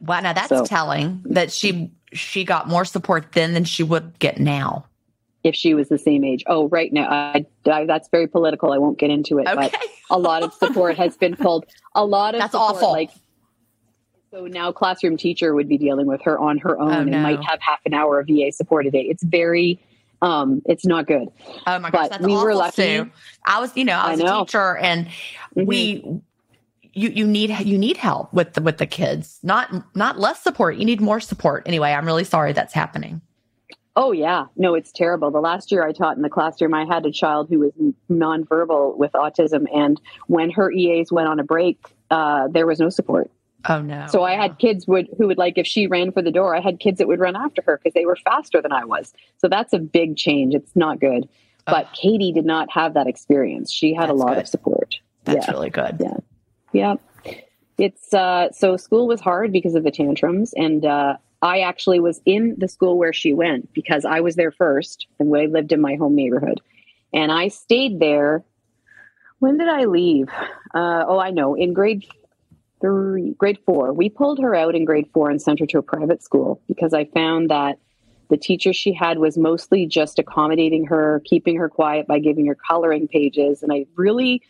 Speaker 2: Wow. Now that's
Speaker 3: So-
Speaker 2: telling that she she got more support then than she would get now.
Speaker 3: If she was the same age. Oh, right now, I, I, that's very political. I won't get into it,
Speaker 2: Okay.
Speaker 3: but a lot of support has been pulled. A lot of
Speaker 2: That's
Speaker 3: support,
Speaker 2: awful.
Speaker 3: Like so now, classroom teacher would be dealing with her on her own
Speaker 2: Oh,
Speaker 3: and might have half an hour of EA support a day. It's very, um, it's not good.
Speaker 2: Oh my gosh,
Speaker 3: But
Speaker 2: that's
Speaker 3: we
Speaker 2: awful,
Speaker 3: were lucky.
Speaker 2: Sue. I was, you know, I
Speaker 3: I
Speaker 2: was a teacher, and
Speaker 3: Mhm.
Speaker 2: we, you, you need you need help with the with the kids, not not less support. You need more support. Anyway, I'm really sorry that's happening.
Speaker 3: Oh yeah, no, it's terrible. The last year I taught in the classroom, I had a child who was nonverbal with autism, and when her EAs went on a break, uh, there was no support.
Speaker 2: Oh no.
Speaker 3: So I had kids would who would like if she ran for the door, I had kids that would run after her because they were faster than I was. So that's a big change. It's not good. But Katie did not have that experience. She had a lot
Speaker 2: good.
Speaker 3: of support.
Speaker 2: that's
Speaker 3: yeah.
Speaker 2: really good.
Speaker 3: Yeah. Yeah. It's uh so school was hard because of the tantrums and uh I actually was in the school where she went because I was there first and I lived in my home neighborhood. And I stayed there. When did I leave? Uh oh, I know. In grade three, grade four. We pulled her out in grade four and sent her to a private school because I found that the teacher she had was mostly just accommodating her, keeping her quiet by giving her coloring pages. And I really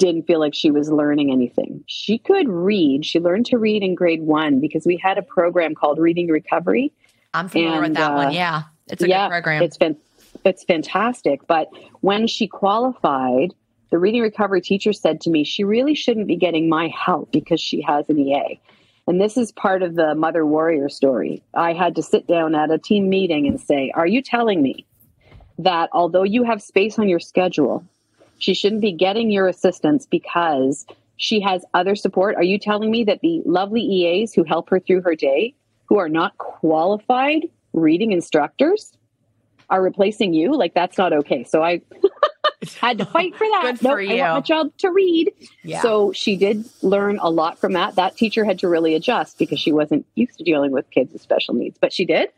Speaker 3: didn't feel like she was learning anything. She could read. She learned to read in grade one because we had a program called Reading Recovery.
Speaker 2: I'm familiar with that
Speaker 3: uh,
Speaker 2: one. Yeah, it's a
Speaker 3: yeah,
Speaker 2: good program.
Speaker 3: It's fantastic. But when she qualified, the reading recovery teacher said to me, she really shouldn't be getting my help because she has an EA. And this is part of the mother warrior story. I had to sit down at a team meeting and say, Are you telling me that although you have space on your schedule, she shouldn't be getting your assistance because she has other support? Are you telling me that the lovely EAs who help her through her day, who are not qualified reading instructors, are replacing you? Like, that's not okay. So I [laughs] had to [laughs] fight for that.
Speaker 2: Good for
Speaker 3: Nope, I want my child to read.
Speaker 2: yeah.
Speaker 3: So she did learn a lot from that. That teacher had to really adjust because she wasn't used to dealing with kids with special needs, but she did.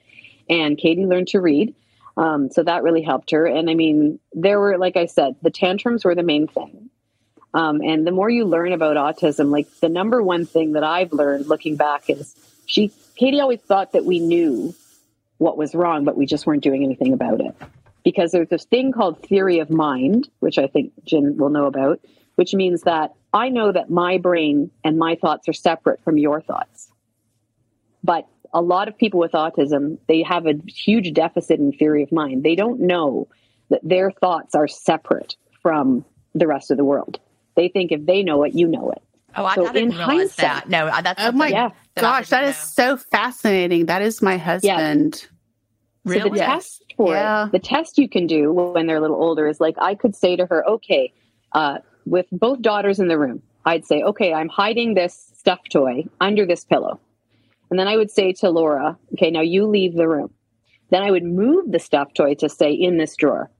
Speaker 3: And Katie learned to read. Um, so that really helped her. And I mean, there were, like I said, the tantrums were the main thing. Um, and the more you learn about autism, like the number one thing that I've learned looking back is she, Katie always thought that we knew what was wrong, but we just weren't doing anything about it. Because there's this thing called theory of mind, which I think Gin will know about, which means that I know that my brain and my thoughts are separate from your thoughts. But a lot of people with autism, they have a huge deficit in theory of mind. They don't know that their thoughts are separate from the rest of the world. They think if they know it, you know it.
Speaker 2: oh, I,
Speaker 3: so
Speaker 2: didn't
Speaker 3: in
Speaker 2: realize that.
Speaker 3: hindsight-
Speaker 2: No, that's
Speaker 1: Oh my
Speaker 3: Yeah.
Speaker 1: Gosh, that
Speaker 2: didn't
Speaker 1: so fascinating. That is my husband.
Speaker 3: So
Speaker 2: Really?
Speaker 3: the
Speaker 1: Yes.
Speaker 3: test for
Speaker 1: Yeah.
Speaker 3: it, the test you can do when they're a little older is like I could say to her, okay, uh, with both daughters in the room, I'd say, okay, I'm hiding this stuffed toy under this pillow. And then I would say to Laura, okay, now you leave the room. Then I would move the stuffed toy to say in this drawer.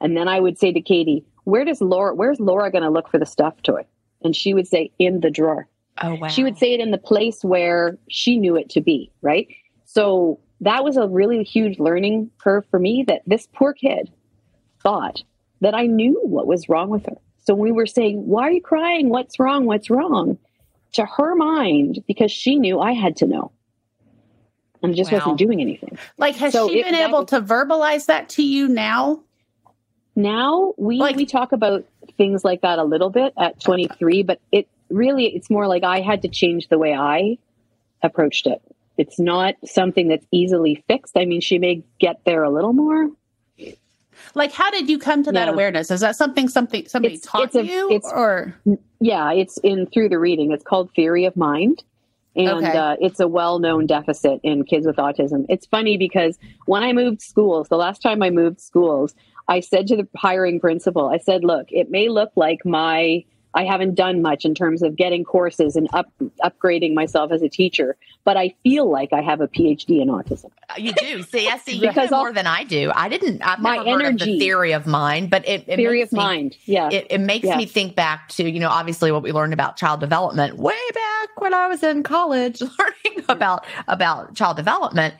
Speaker 3: And then I would say to Katie, where does Laura, where's Laura going to look for the stuffed toy? And she would say, in the drawer.
Speaker 2: Oh, wow.
Speaker 3: She would say it in the place where she knew it to be, right? So that was a really huge learning curve for me that this poor kid thought that I knew what was wrong with her. So we were saying, Why are you crying? What's wrong? What's wrong? To her mind, because she knew I had to know. And just
Speaker 2: Wow.
Speaker 3: wasn't doing anything.
Speaker 1: Like, has
Speaker 3: So
Speaker 1: she
Speaker 3: it-
Speaker 1: been able
Speaker 3: was-
Speaker 1: to verbalize that to you now?
Speaker 3: Now we
Speaker 1: Like-
Speaker 3: we talk about things like that a little bit at 23, but it really it's more like I had to change the way I approached it. It's not something that's easily fixed. I mean, she may get there a little more.
Speaker 1: Like, how did you come to that
Speaker 3: Yeah.
Speaker 1: awareness? Is that something something somebody
Speaker 3: It's-
Speaker 1: taught
Speaker 3: it's a-
Speaker 1: you,
Speaker 3: it's-
Speaker 1: or
Speaker 3: Yeah, it's in through the reading. It's called Theory of Mind. And
Speaker 1: Okay.
Speaker 3: uh, it's a well known deficit in kids with autism. It's funny because when I moved schools, the last time I moved schools, I said to the hiring principal, I said, look, it may look like my I haven't done much in terms of getting courses and up, upgrading myself as a teacher, but I feel like I have a PhD in autism.
Speaker 2: Uh, you do. See, I see you
Speaker 3: Because
Speaker 2: know more than I do. I didn't, I've
Speaker 3: My
Speaker 2: never heard of the
Speaker 3: energy-
Speaker 2: theory of mind, but it, it
Speaker 3: Theory
Speaker 2: makes
Speaker 3: of
Speaker 2: me-
Speaker 3: mind. Yeah.
Speaker 2: It, it makes
Speaker 3: Yeah.
Speaker 2: me think back to, you know, obviously what we learned about child development way back when I was in college, [laughs] learning about, about child development.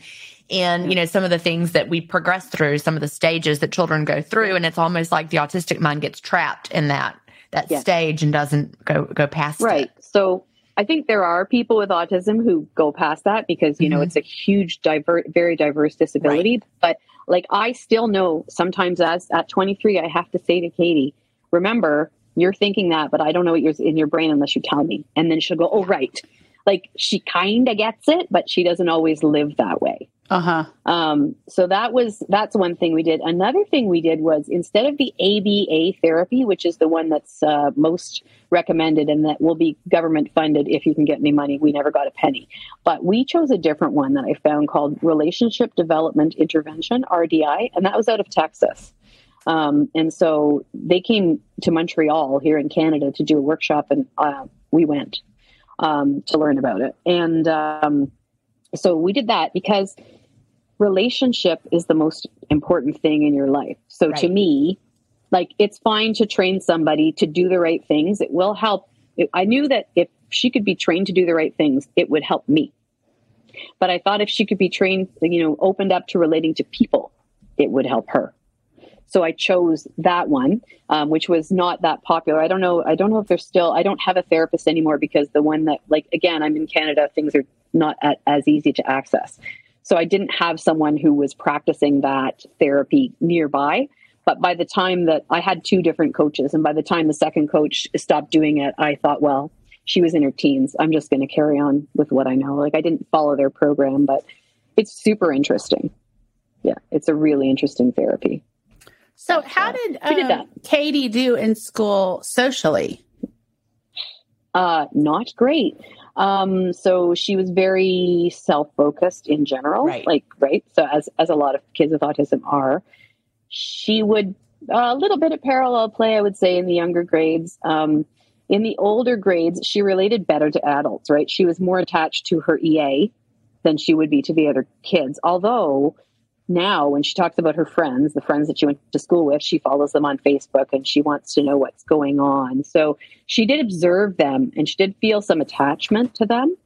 Speaker 2: And, you know, some of the things that we progress through, some of the stages that children go through. And it's almost like the autistic mind gets trapped in that, that
Speaker 3: Yeah.
Speaker 2: stage and doesn't go, go past
Speaker 3: Right.
Speaker 2: it.
Speaker 3: So I think there are people with autism who go past that because, you know,
Speaker 2: Mhm.
Speaker 3: it's a huge, diver- very diverse disability. But like, I still know sometimes as at 23, I have to say to Katie, remember, you're thinking that, but I don't know what you're in your brain unless you tell me. And then she'll go, oh, right. Like she kind of gets it, but she doesn't always live that way.
Speaker 1: Uh huh?
Speaker 3: Um, so that was that's one thing we did. Another thing we did was instead of the ABA therapy, which is the one that's uh, most recommended and that will be government funded if you can get any money, we never got a penny. But we chose a different one that I found called Relationship Development Intervention (RDI), and that was out of Texas. Um, and so they came to Montreal here in Canada to do a workshop, and uh, we went um, to learn about it. And um, so we did that because relationship is the most important thing in your life. So to me, like it's fine to train somebody to do the right things. It will help. I knew that if she could be trained to do the right things, it would help me. But I thought if she could be trained, you know, opened up to relating to people, it would help her. So I chose that one, um, which was not that popular. I don't know. I don't know if there's still. I don't have a therapist anymore because the one that, like, again, I'm in Canada. Things are not at, as easy to access. So I didn't have someone who was practicing that therapy nearby. But by the time that I had two different coaches, and by the time the second coach stopped doing it, I thought, well, she was in her teens. I'm just going to carry on with what I know. Like I didn't follow their program, but it's super interesting. Yeah, it's a really interesting therapy.
Speaker 1: So, how did,
Speaker 3: did
Speaker 1: um. Katie do in school socially?
Speaker 3: Uh, not great. Um, so she was very self-focused in general,
Speaker 2: Right.
Speaker 3: like right. So as as a lot of kids with autism are, she would a little bit of parallel play, I would say, in the younger grades. Um, in the older grades, she related better to adults, right? She was more attached to her EA than she would be to the other kids. Although now, when she talks about her friends, the friends that she went to school with, she follows them on Facebook and she wants to know what's going on. So she did observe them and she did feel some attachment to them.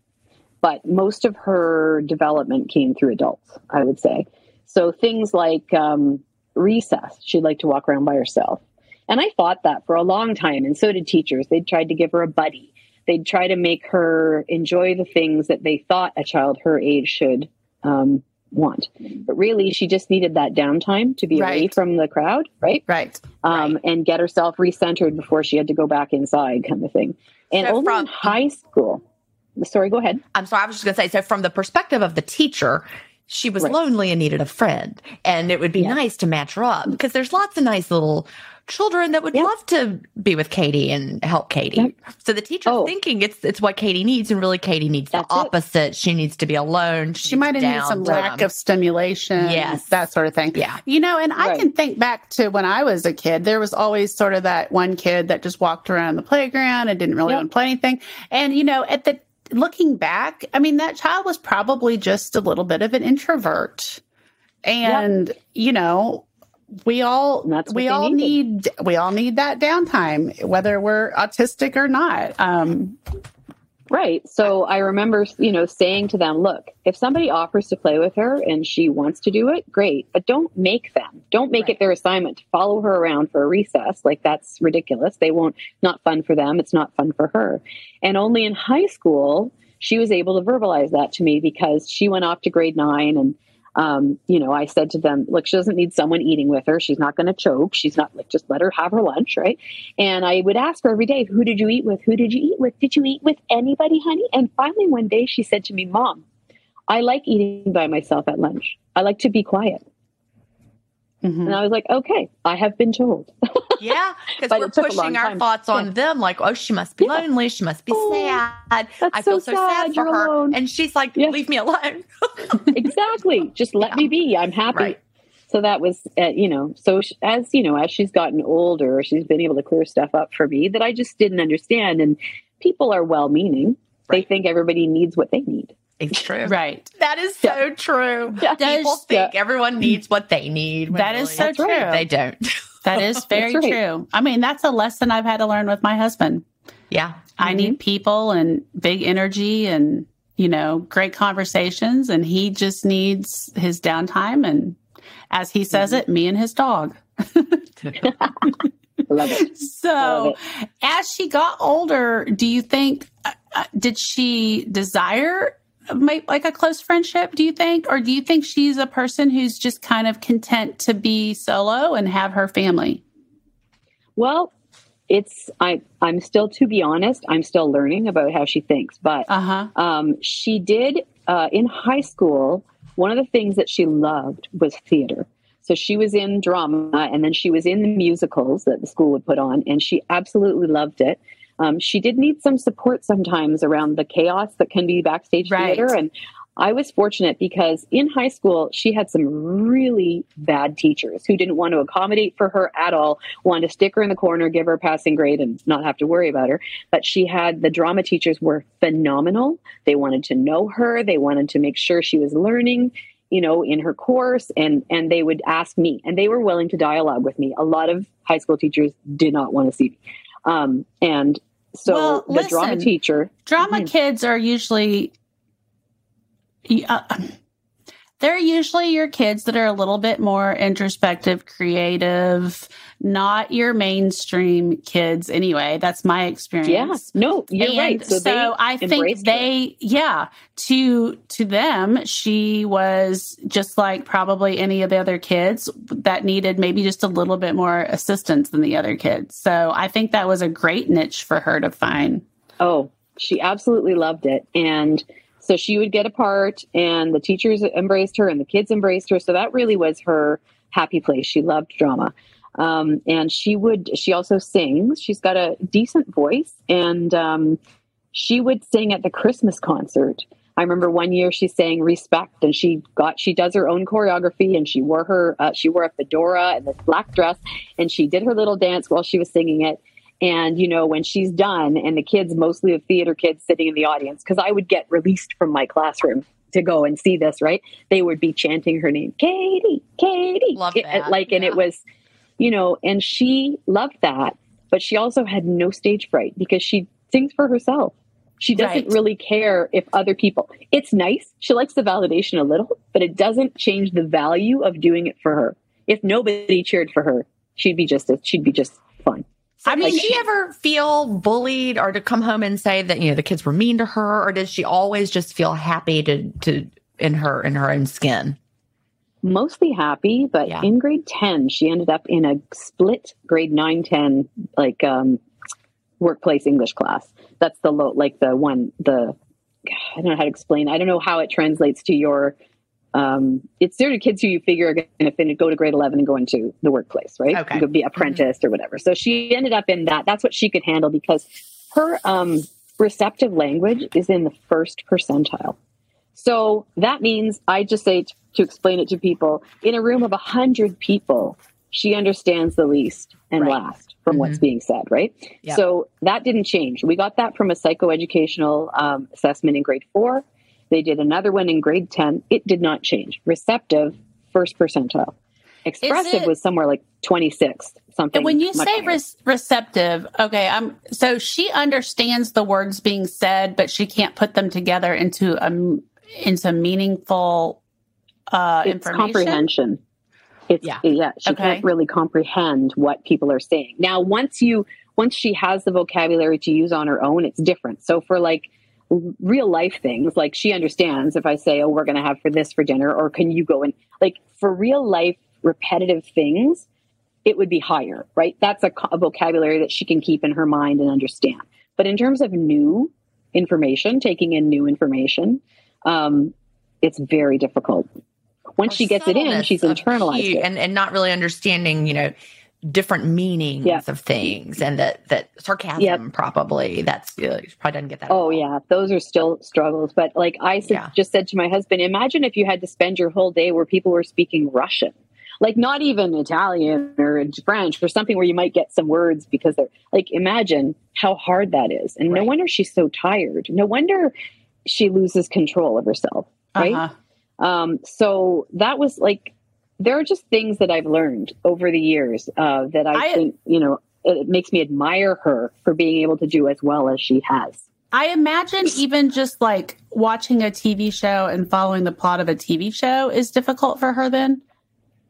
Speaker 3: But most of her development came through adults, I would say. So things like um, recess, she'd like to walk around by herself. And I fought that for a long time, and so did teachers. They tried to give her a buddy. They'd try to make her enjoy the things that they thought a child her age should um, want. But really, she just needed that downtime to be away from the crowd, right?
Speaker 1: Right.
Speaker 3: Um, And get herself recentered before she had to go back inside, kind of thing. And
Speaker 2: So
Speaker 3: only
Speaker 2: from-
Speaker 3: in high school. Sorry, go ahead.
Speaker 2: I'm sorry, I was just going to say, so from the perspective of the teacher, she was
Speaker 3: Right.
Speaker 2: lonely and needed a friend. And it would be
Speaker 3: Yeah.
Speaker 2: nice to match her up because there's lots of nice little children that would
Speaker 3: Yeah.
Speaker 2: love to be with Katie and help Katie.
Speaker 3: Yep.
Speaker 2: So the teacher's
Speaker 3: Oh.
Speaker 2: thinking it's it's what Katie needs, and really Katie needs
Speaker 3: That's
Speaker 2: the
Speaker 3: it.
Speaker 2: opposite. She needs to be alone.
Speaker 1: She might have needed some lack of stimulation.
Speaker 2: Yes.
Speaker 1: That sort of thing.
Speaker 2: Yeah.
Speaker 1: You know, and I can think back to when I was a kid, there was always sort of that one kid that just walked around the playground and didn't really
Speaker 3: Yep.
Speaker 1: want to play anything. And, you know, at the looking back, I mean, that child was probably just a little bit of an introvert. And, you know, we all
Speaker 3: that's
Speaker 1: we all
Speaker 3: needed.
Speaker 1: need we all need that downtime, whether we're autistic or not. Um,
Speaker 3: Right. So I remember, you know, saying to them, look, if somebody offers to play with her and she wants to do it, great, but don't make them. Don't make
Speaker 2: Right.
Speaker 3: it their assignment to follow her around for a recess. Like that's ridiculous. They won't, not fun for them. It's not fun for her. And only in high school, she was able to verbalize that to me because she went off to grade nine and um, you know, I said to them, look, she doesn't need someone eating with her. She's not going to choke. She's not like, just let her have her lunch. Right. And I would ask her every day, who did you eat with? Who did you eat with? Did you eat with anybody, honey? And finally, one day she said to me, mom, I like eating by myself at lunch. I like to be quiet.
Speaker 1: Mhm.
Speaker 3: And I was like, okay, I have been told. [laughs]
Speaker 2: Yeah, because we're
Speaker 3: it took a
Speaker 2: pushing our
Speaker 3: time.
Speaker 2: thoughts on
Speaker 3: Yeah.
Speaker 2: them, like, oh, she must be
Speaker 3: Yeah.
Speaker 2: lonely. She must be
Speaker 3: Oh,
Speaker 2: sad. I feel
Speaker 3: so
Speaker 2: so sad,
Speaker 3: sad.
Speaker 2: for her.
Speaker 3: alone.
Speaker 2: And she's like,
Speaker 3: Yeah.
Speaker 2: leave me alone. [laughs]
Speaker 3: exactly. Just let [laughs] me be. I'm happy.
Speaker 2: Right.
Speaker 3: So that was, uh, you know, so sh- as you know, as she's gotten older, she's been able to clear stuff up for me that I just didn't understand. And people are well meaning. They think everybody needs what they need.
Speaker 2: It's true. [laughs]
Speaker 1: right.
Speaker 2: That is so true.
Speaker 3: Yeah.
Speaker 2: People
Speaker 1: Does-
Speaker 2: think everyone needs what they need. when
Speaker 1: That is
Speaker 2: really
Speaker 1: so
Speaker 3: That's right.
Speaker 1: true.
Speaker 2: They don't. [laughs]
Speaker 1: That is [laughs] very
Speaker 3: right.
Speaker 1: true. I mean, that's a lesson I've had to learn with my husband.
Speaker 2: yeah.
Speaker 1: I need people and big energy and, you know, great conversations. And he just needs his downtime. And as he says it, me and his dog.
Speaker 3: Love it.
Speaker 1: So
Speaker 3: love
Speaker 1: as she got older, do you think, uh, uh, did she desire like a close friendship, do you think? Or do you think she's a person who's just kind of content to be solo and have her family?
Speaker 3: Well, it's I I'm still to be honest, I'm still learning about how she thinks, but
Speaker 1: Uh huh.
Speaker 3: um, she did uh, in high school. One of the things that she loved was theater. So she was in drama, and then she was in the musicals that the school would put on, and she absolutely loved it. Um, she did need some support sometimes around the chaos that can be backstage
Speaker 1: Right.
Speaker 3: theater, and I was fortunate because in high school she had some really bad teachers who didn't want to accommodate for her at all, wanted to stick her in the corner, give her a passing grade, and not have to worry about her. But she had the drama teachers were phenomenal. They wanted to know her. They wanted to make sure she was learning, you know, in her course, and and they would ask me, and they were willing to dialogue with me. A lot of high school teachers did not want to see me, um, and so
Speaker 1: Well,
Speaker 3: the drama teacher.
Speaker 1: Drama
Speaker 3: Mhm.
Speaker 1: kids are usually uh, they're usually your kids that are a little bit more introspective, creative, not your mainstream kids anyway. That's my experience.
Speaker 3: Yeah, no, you're
Speaker 1: and
Speaker 3: right.
Speaker 1: So,
Speaker 3: So,
Speaker 1: I think
Speaker 3: embraced her.
Speaker 1: they, yeah, to to them, she was just like probably any of the other kids that needed maybe just a little bit more assistance than the other kids. So I think that was a great niche for her to find.
Speaker 3: Oh, she absolutely loved it. And so she would get a part, and the teachers embraced her, and the kids embraced her. So that really was her happy place. She loved drama. Um, and she would, she also sings. She's got a decent voice, and um, she would sing at the Christmas concert. I remember one year she sang "Respect" and she got she does her own choreography and she wore her uh, she wore a fedora and this black dress and she did her little dance while she was singing it. And you know when she's done and the kids, mostly the theater kids, sitting in the audience because I would get released from my classroom to go and see this. Right? They would be chanting her name, Katie, Katie,
Speaker 2: Love that,
Speaker 3: like, and
Speaker 2: yeah.
Speaker 3: it was, you know, and she loved that, but she also had no stage fright because she sings for herself. She doesn't
Speaker 1: Right.
Speaker 3: really care if other people. It's nice. She likes the validation a little, but it doesn't change the value of doing it for her. If nobody cheered for her, she'd be just she'd be just fine.
Speaker 2: I mean,
Speaker 3: Like-
Speaker 2: did she ever feel bullied or to come home and say that you know the kids were mean to her, or did she always just feel happy to to in her in her own skin?
Speaker 3: Mostly happy, but
Speaker 2: Yeah.
Speaker 3: in grade 10, she ended up in a split grade 9 10 like um workplace English class. That's the low like the one the I don't know how to explain. I don't know how it translates to your um, it's there to kids who you figure are going to go to grade 11 and go into the workplace, right?
Speaker 2: Okay.
Speaker 3: Could be apprenticed mm-hmm. or whatever. So she ended up in that. That's what she could handle because her um, receptive language is in the first percentile. So that means I just say to, to explain it to people in a room of a hundred people, she understands the least and right. last from mm-hmm. what's being said, right? Yep. So that didn't change. We got that from a psychoeducational um, assessment in grade four. They did another one in grade 10. It did not change. Receptive, first percentile. Expressive it, was somewhere like 26, something.
Speaker 1: When you say re- receptive, okay, I'm so she understands the words being said, but she can't put them together into a into meaningful uh,
Speaker 3: it's information. comprehension. It's yeah, yeah she okay. can't really comprehend what people are saying. Now, once you once she has the vocabulary to use on her own, it's different. So for like real life things, like she understands if I say, "Oh, we're going to have for this for dinner," or "Can you go and like for real life repetitive things." It would be higher, right? That's a, a vocabulary that she can keep in her mind and understand. But in terms of new information, taking in new information, um, it's very difficult. Once she gets it in, she's internalized it.
Speaker 2: and and not really understanding, you know, different meanings yeah. of things and that that sarcasm yep. probably that's uh, probably doesn't get that
Speaker 3: oh yeah those are still struggles but like i yeah. just said to my husband imagine if you had to spend your whole day where people were speaking russian like not even italian or french or something where you might get some words because they're like imagine how hard that is and right. no wonder she's so tired no wonder she loses control of herself right uh-huh. um, so that was like there are just things that i've learned over the years uh, that I, I think you know it makes me admire her for being able to do as well as she has
Speaker 1: I imagine even just like watching a TV show and following the plot of a TV show is difficult for her then?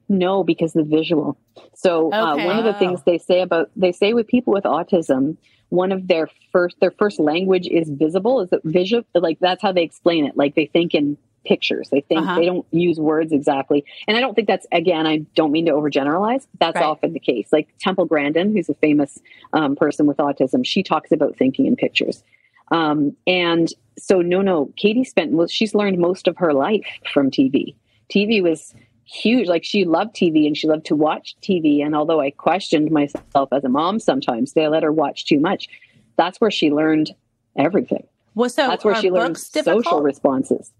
Speaker 3: No, because the visual. So okay. uh, one of the things they say about they say with people with autism, one of their first their first language is visible is that visual like that's how they explain it like they think in pictures they think uh-huh. they don't use words exactly and i don't think that's again i don't mean to overgeneralize that's right. often the case like temple grandin who's a famous um, person with autism she talks about thinking in pictures um, and so no no katie spent well she's learned most of her life from tv tv was huge. Like she loved TV and she loved to watch TV. And although I questioned myself as a mom sometimes, they let her watch too much. That's where she learned everything.
Speaker 1: Well, so
Speaker 3: that's where she learned difficult? social responses.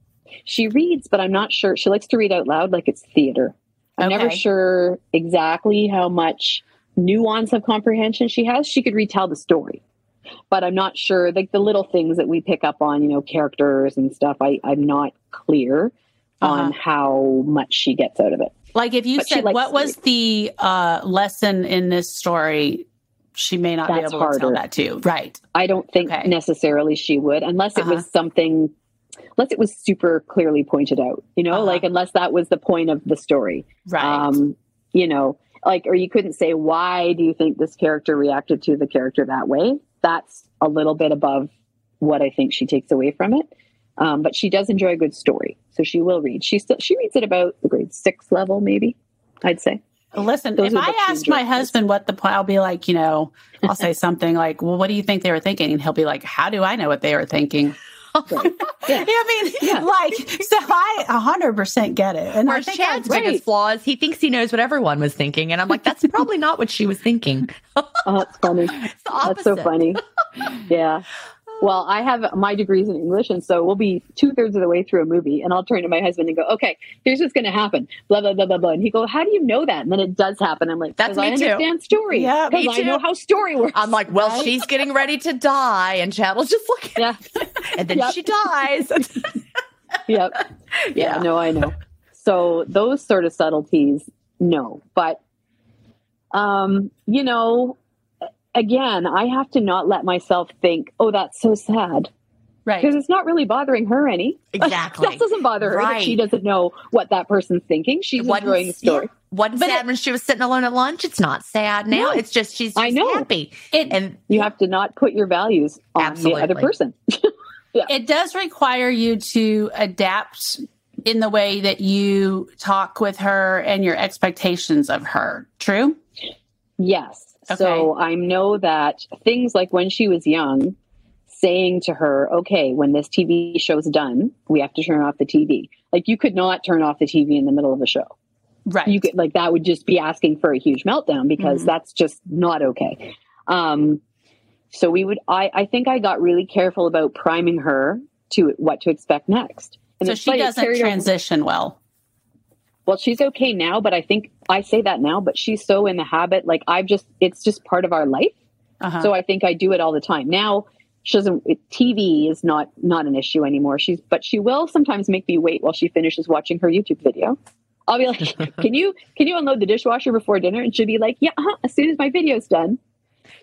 Speaker 3: She reads, but I'm not sure. She likes to read out loud like it's theater. I'm okay. never sure exactly how much nuance of comprehension she has. She could retell the story, but I'm not sure. Like the little things that we pick up on, you know, characters and stuff. I, I'm not clear uh-huh. on how much she gets out of it.
Speaker 1: Like if you but said, what was the uh, lesson in this story? She may not That's be able harder. to tell that too. Right.
Speaker 3: I don't think okay. necessarily she would, unless it uh-huh. was something, unless it was super clearly pointed out, you know, uh-huh. like unless that was the point of the story.
Speaker 1: Right.
Speaker 3: Um, you know, like, or you couldn't say, why do you think this character reacted to the character that way? That's a little bit above what I think she takes away from it. Um, but she does enjoy a good story, so she will read. She still she reads at about the grade six level, maybe I'd say.
Speaker 1: Listen, Those if I ask my husband what the I'll be like, you know, I'll say [laughs] something like, "Well, what do you think they were thinking?" And he'll be like, "How do I know what they were thinking?" Right. Yeah. [laughs] I mean, yeah. like, so I 100% get it.
Speaker 2: And Where I think Chad's biggest flaws, he thinks he knows what everyone was thinking. And I'm like, that's probably not what she was thinking. [laughs]
Speaker 3: oh, that's funny. That's so funny. [laughs] Yeah. Well, I have my degrees in English, and so we'll be two thirds of the way through a movie, and I'll turn to my husband and go, "Okay, here's what's going to happen." Blah blah blah blah blah. And he go, "How do you know that?" And then it does happen. I'm like,
Speaker 2: "That's me
Speaker 3: I understand
Speaker 2: too.
Speaker 3: story.
Speaker 2: Yeah,
Speaker 3: because I know how story works."
Speaker 2: I'm like, "Well, right? she's getting ready to die," and Chad was just looking, yeah. And then yep. she dies. [laughs]
Speaker 3: yep. Yeah, yeah. No, I know. So those sort of subtleties, no, but um, you know, again, I have to not let myself think, oh, that's so sad.
Speaker 1: Right.
Speaker 3: Because it's not really bothering her any. [laughs]
Speaker 2: Exactly.
Speaker 3: that doesn't bother her right. she doesn't know what that person's thinking. She's what enjoying the story. Yeah.
Speaker 2: Wasn't but sad it, when she was sitting alone at lunch. It's not sad now. No, it's just she's just I know. happy.
Speaker 3: It, and you have to not put your values on absolutely. the other person. [laughs]
Speaker 1: yeah. It does require you to adapt in the way that you talk with her and your expectations of her. True?
Speaker 3: Yes. Okay. So I know that things like when she was young, saying to her, okay, when this TV show's done, we have to turn off the TV. Like you could not turn off the TV in the middle of a show.
Speaker 1: Right.
Speaker 3: You could like that would just be asking for a huge meltdown because
Speaker 1: Mhm.
Speaker 3: that's just not okay. Um, so we would I, I think I got really careful about priming her to what to expect next. And
Speaker 1: so she doesn't
Speaker 3: over-
Speaker 1: transition well.
Speaker 3: well she's okay now but i think i say that now but she's so in the habit like i've just it's just part of our life.
Speaker 1: Uh-huh.
Speaker 3: so i think i do it all the time. Now she doesn't tv is not not an issue anymore. She's but she will sometimes make me wait while she finishes watching her youtube video. I'll be like [laughs] can you can you unload the dishwasher before dinner? And she'll be like yeah uh-huh, as soon as my video's done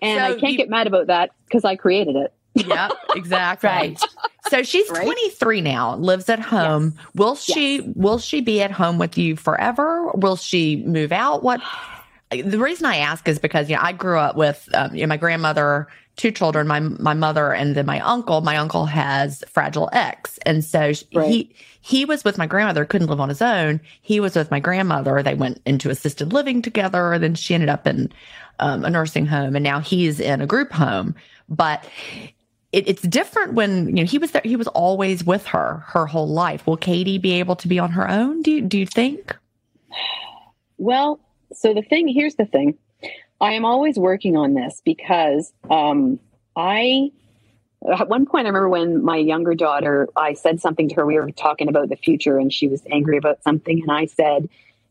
Speaker 3: and
Speaker 2: So
Speaker 3: i can't
Speaker 2: you-
Speaker 3: get mad about that because i created it
Speaker 2: Yep, [laughs] exactly.
Speaker 1: Right.
Speaker 2: So she's
Speaker 3: Right?
Speaker 2: 23 now, lives at home. Will she will she be at home with you forever? Will she move out? What the reason I ask is because you know I grew up with um, you know, my grandmother, two children, my my mother, and then my uncle. My uncle has Fragile X, and so
Speaker 3: Right.
Speaker 2: he he was with my grandmother, couldn't live on his own. He was with my grandmother. They went into assisted living together. Then she ended up in um, a nursing home, and now he's in a group home. But it, it's different when you know he was there. He was always with her her whole life. Will Katie be able to be on her own? Do you, do you think?
Speaker 3: Well, so the thing here's the thing. I am always working on this because um, I at one point I remember when my younger daughter I said something to her. We were talking about the future, and she was angry about something, and I said,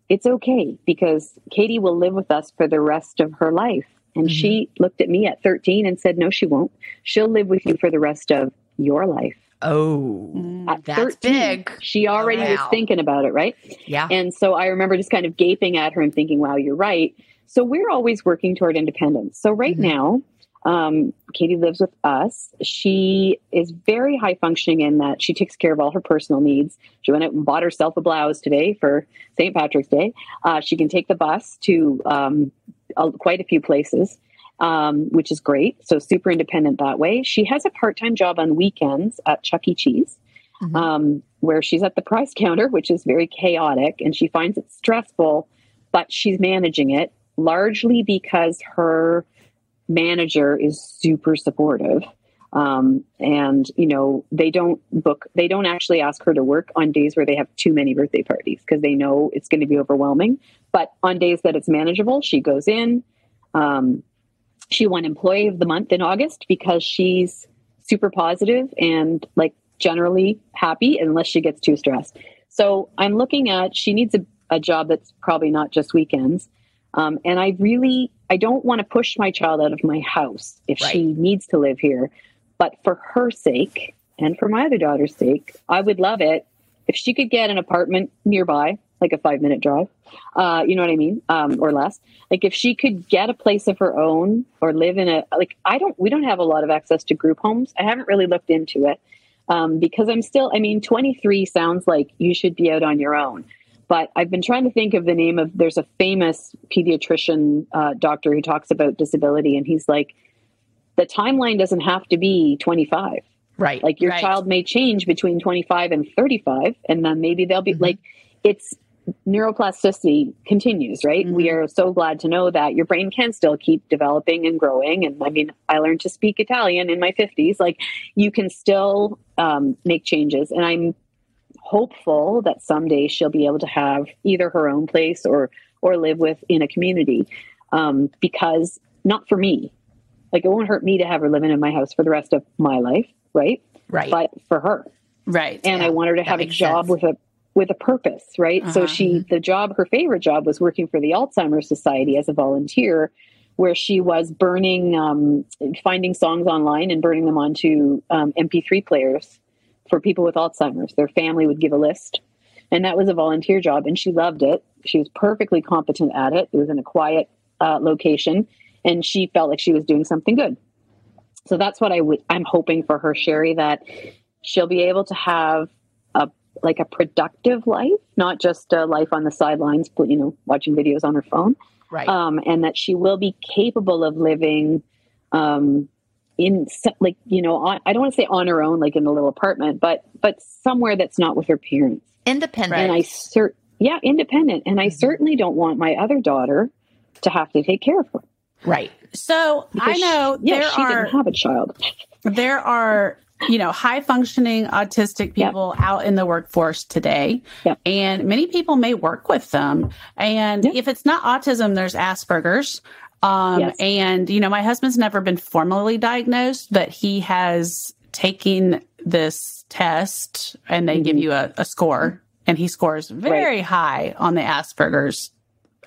Speaker 3: "It's okay because Katie will live with us for the rest of her life." And she looked at me at 13 and said, "No, she won't. She'll live with you for the rest of your life."
Speaker 2: Oh,
Speaker 1: Mm.
Speaker 3: At
Speaker 2: That's
Speaker 3: 13,
Speaker 2: big.
Speaker 3: She already was
Speaker 2: Wow.
Speaker 3: thinking about it, right?
Speaker 2: yeah.
Speaker 3: And so I remember just kind of gaping at her and thinking, wow, you're right. So we're always working toward independence. So right
Speaker 2: Mhm.
Speaker 3: now, um, Katie lives with us. She is very high functioning in that she takes care of all her personal needs. She went out and bought herself a blouse today for St. Patrick's Day. Uh, she can take the bus to um, a, quite a few places. Um, which is great. So super independent that way. She has a part-time job on weekends at Chuck E. Cheese
Speaker 2: Mhm.
Speaker 3: um, where she's at the price counter, which is very chaotic, and she finds it stressful, but she's managing it largely because her manager is super supportive. Um, and you know they don't book they don't actually ask her to work on days where they have too many birthday parties because they know it's going to be overwhelming but on days that it's manageable she goes in um, she won employee of the month in august because she's super positive and like generally happy unless she gets too stressed. So I'm looking at she needs a, a job that's probably not just weekends. Um, and I really I don't want to push my child out of my house if she needs to live here. But for her sake and for my other daughter's sake, I would love it if she could get an apartment nearby, like a five minute drive. Uh, you know what I mean? Um, or less. Like if she could get a place of her own or live in a like I don't we don't have a lot of access to group homes. I haven't really looked into it um, because I'm still, I mean, 23 sounds like you should be out on your own. But I've been trying to think of the name of, there's a famous pediatrician uh, doctor who talks about disability, and he's like, the timeline doesn't have to be 25.
Speaker 2: Right.
Speaker 3: Like your
Speaker 1: Right.
Speaker 3: child may change between 25 and 35, and then maybe they'll be
Speaker 2: Mhm.
Speaker 3: like, it's neuroplasticity continues, right?
Speaker 1: Mhm.
Speaker 3: We are so glad to know that your brain can still keep developing and growing. And I mean, I learned to speak Italian in my 50s. Like, you can still um, make changes. And I'm hopeful that someday she'll be able to have either her own place or or live with in a community um, because not for me like it won't hurt me to have her living in my house for the rest of my life right
Speaker 2: right.
Speaker 3: but for her
Speaker 1: Right.
Speaker 3: and
Speaker 2: Yeah,
Speaker 3: I want her to
Speaker 2: that
Speaker 3: have a job
Speaker 2: sense.
Speaker 3: with a with a purpose, right? So
Speaker 1: Uh-huh.
Speaker 3: she the job her favorite job was working for the Alzheimer's Society as a volunteer, where she was burning um, finding songs online and burning them onto um, MP3 players for people with Alzheimer's. Their family would give a list, and that was a volunteer job, and she loved it. She was perfectly competent at it. It was in a quiet uh, location, and she felt like she was doing something good. So that's what I would. I'm hoping for her, Sheri, that she'll be able to have a like a productive life, not just a life on the sidelines, you know, watching videos on her phone,
Speaker 2: right.
Speaker 3: um, and that she will be capable of living um, in like you know, on, I don't want to say on her own, like in a little apartment, but but somewhere that's not with her parents.
Speaker 2: Independent.
Speaker 3: And I cert, yeah, independent, and I
Speaker 2: Mhm.
Speaker 3: certainly don't want my other daughter to have to take care of her.
Speaker 2: Right.
Speaker 1: So because I know
Speaker 3: she, yeah, there she are, didn't have a child.
Speaker 1: There are you know, high functioning autistic people yep. out in the workforce today. Yep. And many people may work with them. And yep. if it's not autism, there's Asperger's. Um, yes. and you know, my husband's never been formally diagnosed, but he has taken this test and they mm-hmm. give you a, a, score and he scores very right. high on the Asperger's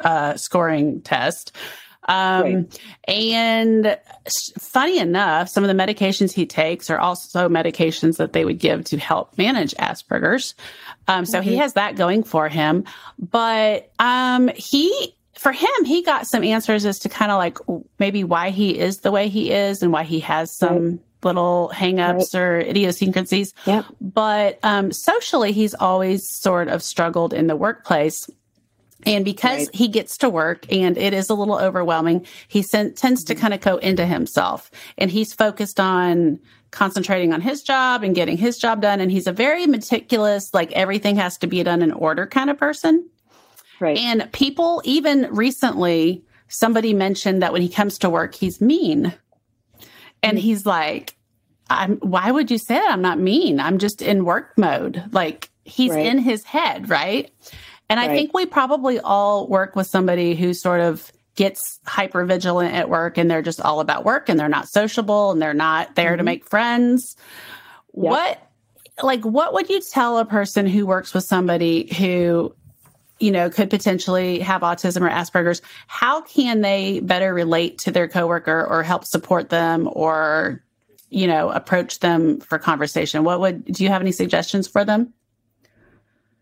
Speaker 1: uh, scoring test. Um, right. And funny enough, some of the medications he takes are also medications that they would give to help manage Asperger's. Um, so mm-hmm. he has that going for him. But um, he, for him, he got some answers as to kind of like maybe why he is the way he is and why he has some. Right little hangups right. or idiosyncrasies.
Speaker 3: Yep.
Speaker 1: But um, socially, he's always sort of struggled in the workplace. And because right. he gets to work and it is a little overwhelming, he sen- tends to mm-hmm. kind of go into himself and he's focused on concentrating on his job and getting his job done. And he's a very meticulous, like everything has to be done in order kind of person.
Speaker 3: Right.
Speaker 1: And people, even recently, somebody mentioned that when he comes to work, he's mean. And mm-hmm. he's like, I'm, why would you say that? I'm not mean. I'm just in work mode. Like he's right. in his head. Right. And right. I think we probably all work with somebody who sort of gets hyper vigilant at work and they're just all about work and they're not sociable and they're not there mm-hmm. to make friends. Yep. What like what would you tell a person who works with somebody who you know could potentially have autism or asperger's how can they better relate to their coworker or help support them or you know approach them for conversation what would do you have any suggestions for them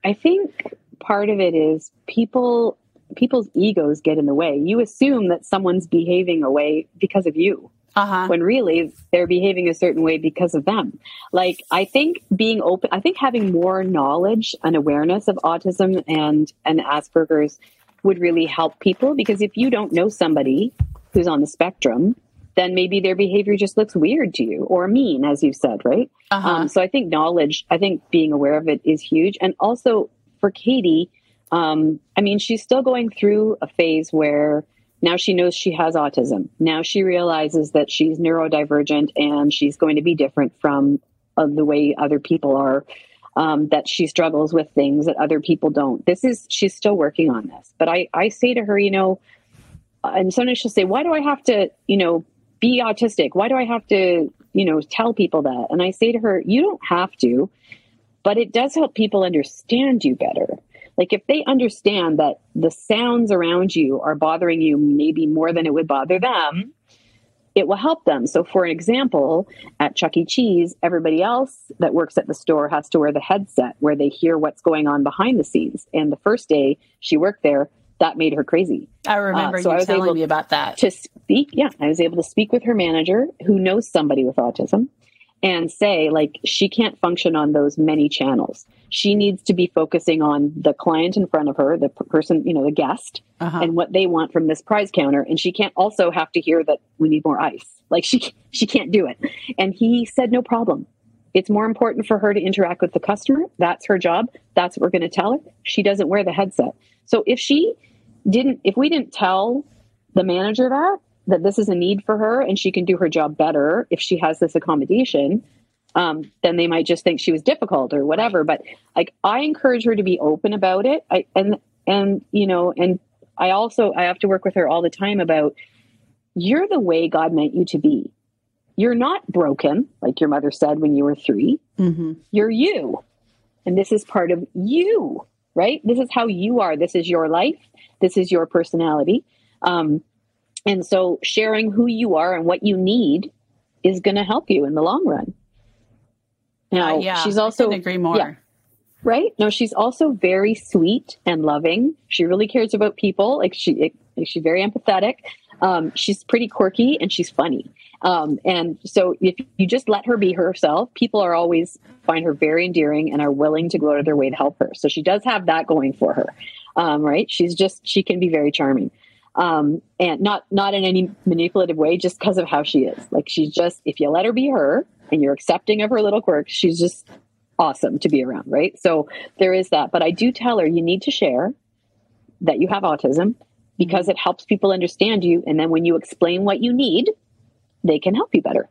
Speaker 3: i think part of it is people people's egos get in the way. You assume that someone's behaving a way because of you. Uh-huh. When really they're behaving a certain way because of them. Like, I think being open, I think having more knowledge and awareness of autism and, and Asperger's would really help people because if you don't know somebody who's on the spectrum, then maybe their behavior just looks weird to you or mean, as you said, right? Uh-huh. Um, so I think knowledge, I think being aware of it is huge. And also for Katie, um, I mean, she's still going through a phase where now she knows she has autism. Now she realizes that she's neurodivergent and she's going to be different from uh, the way other people are. Um, that she struggles with things that other people don't. This is she's still working on this. But I I say to her, you know, and sometimes she'll say, why do I have to, you know, be autistic? Why do I have to, you know, tell people that? And I say to her, you don't have to but it does help people understand you better. Like if they understand that the sounds around you are bothering you maybe more than it would bother them, it will help them. So, for an example, at Chuck E. Cheese, everybody else that works at the store has to wear the headset where they hear what's going on behind the scenes. And the first day she worked there, that made her crazy.
Speaker 1: I remember uh, so you I was telling able me about that.
Speaker 3: To speak, yeah, I was able to speak with her manager who knows somebody with autism and say like she can't function on those many channels. She needs to be focusing on the client in front of her the person you know the guest uh-huh. and what they want from this prize counter and she can't also have to hear that we need more ice. Like she she can't do it. And he said no problem. It's more important for her to interact with the customer. That's her job. That's what we're going to tell her. She doesn't wear the headset. So if she didn't if we didn't tell the manager that that this is a need for her and she can do her job better if she has this accommodation um, then they might just think she was difficult or whatever. But like i encourage her to be open about it. I, and and you know and i also i have to work with her all the time about you're the way god meant you to be. You're not broken like your mother said when you were 3 mm-hmm. you're you. And this is part of you right? This is how you are. This is your life. This is your personality. Um, and so sharing who you are and what you need is going to help you in the long run.
Speaker 1: Now, uh, yeah, she's also agree more. Yeah,
Speaker 3: right? No, she's also very sweet and loving. She really cares about people. Like she, she's very empathetic. Um, she's pretty quirky and she's funny. Um, and so if you just let her be herself, people are always find her very endearing and are willing to go out of their way to help her. So she does have that going for her. Um, right? She's just, she can be very charming um, and not not in any manipulative way, just because of how she is. Like she's just, if you let her be her and you're accepting of her little quirks, she's just awesome to be around, right? So there is that. But I do tell her you need to share that you have autism. because it helps people understand you. And then when you explain what you need, they can help you better.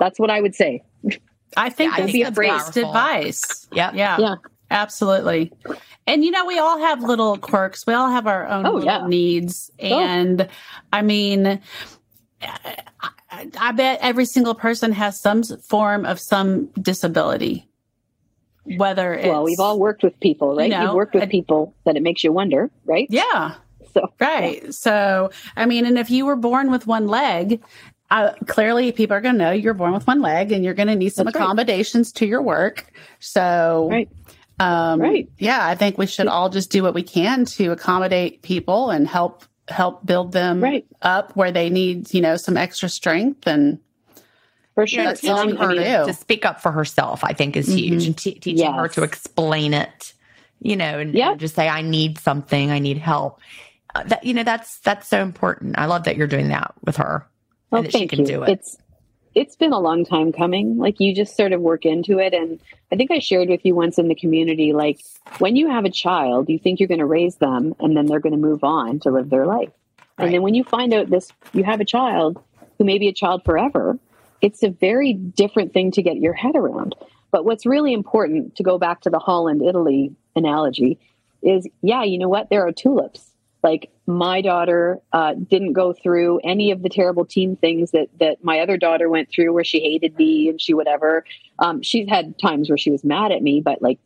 Speaker 3: That's what I would say.
Speaker 1: I think
Speaker 2: Yeah, I
Speaker 1: that's
Speaker 3: think
Speaker 1: the
Speaker 3: that's
Speaker 1: advice.
Speaker 2: Yep.
Speaker 1: Yeah.
Speaker 3: Yeah.
Speaker 1: Absolutely. And you know, we all have little quirks. We all have our own
Speaker 3: Oh, yeah.
Speaker 1: needs. And I mean, I, I bet every single person has some form of some disability. Whether it's
Speaker 3: Well, we've all worked with people, right?
Speaker 1: know,
Speaker 3: You've worked with
Speaker 1: and-
Speaker 3: people that it makes you wonder, right?
Speaker 1: Yeah.
Speaker 3: So
Speaker 1: Right. So, I mean, and if you were born with one leg, uh, clearly people are going to know you're born with one leg and you're going to need some
Speaker 3: That's right.
Speaker 1: accommodations to your work. So,
Speaker 3: Right.
Speaker 1: Um,
Speaker 3: Right.
Speaker 1: yeah, I think we should all just do what we can to accommodate people and help help build them
Speaker 3: Right.
Speaker 1: up where they need, you know, some extra strength and
Speaker 3: for sure.
Speaker 2: Yeah,
Speaker 1: That's
Speaker 2: teaching her to, to speak up for herself, I think, is huge,
Speaker 1: Mhm.
Speaker 2: and te- teaching her to explain it. You know, and,
Speaker 3: Yep.
Speaker 2: and just say, "I need something. I need help." Uh, that you know, that's that's so important. I love that you're doing that with her,
Speaker 3: Oh,
Speaker 2: and that she can
Speaker 3: you.
Speaker 2: do it.
Speaker 3: It's it's been a long time coming. Like you just sort of work into it, and I think I shared with you once in the community. Like when you have a child, you think you're going to raise them, and then they're going to move on to live their life.
Speaker 2: Right.
Speaker 3: And then when you find out this, you have a child who may be a child forever. It's a very different thing to get your head around. But what's really important to go back to the Holland, Italy analogy is, yeah, you know what? There are tulips like my daughter uh, didn't go through any of the terrible teen things that that my other daughter went through where she hated me and she whatever um, she's had times where she was mad at me but like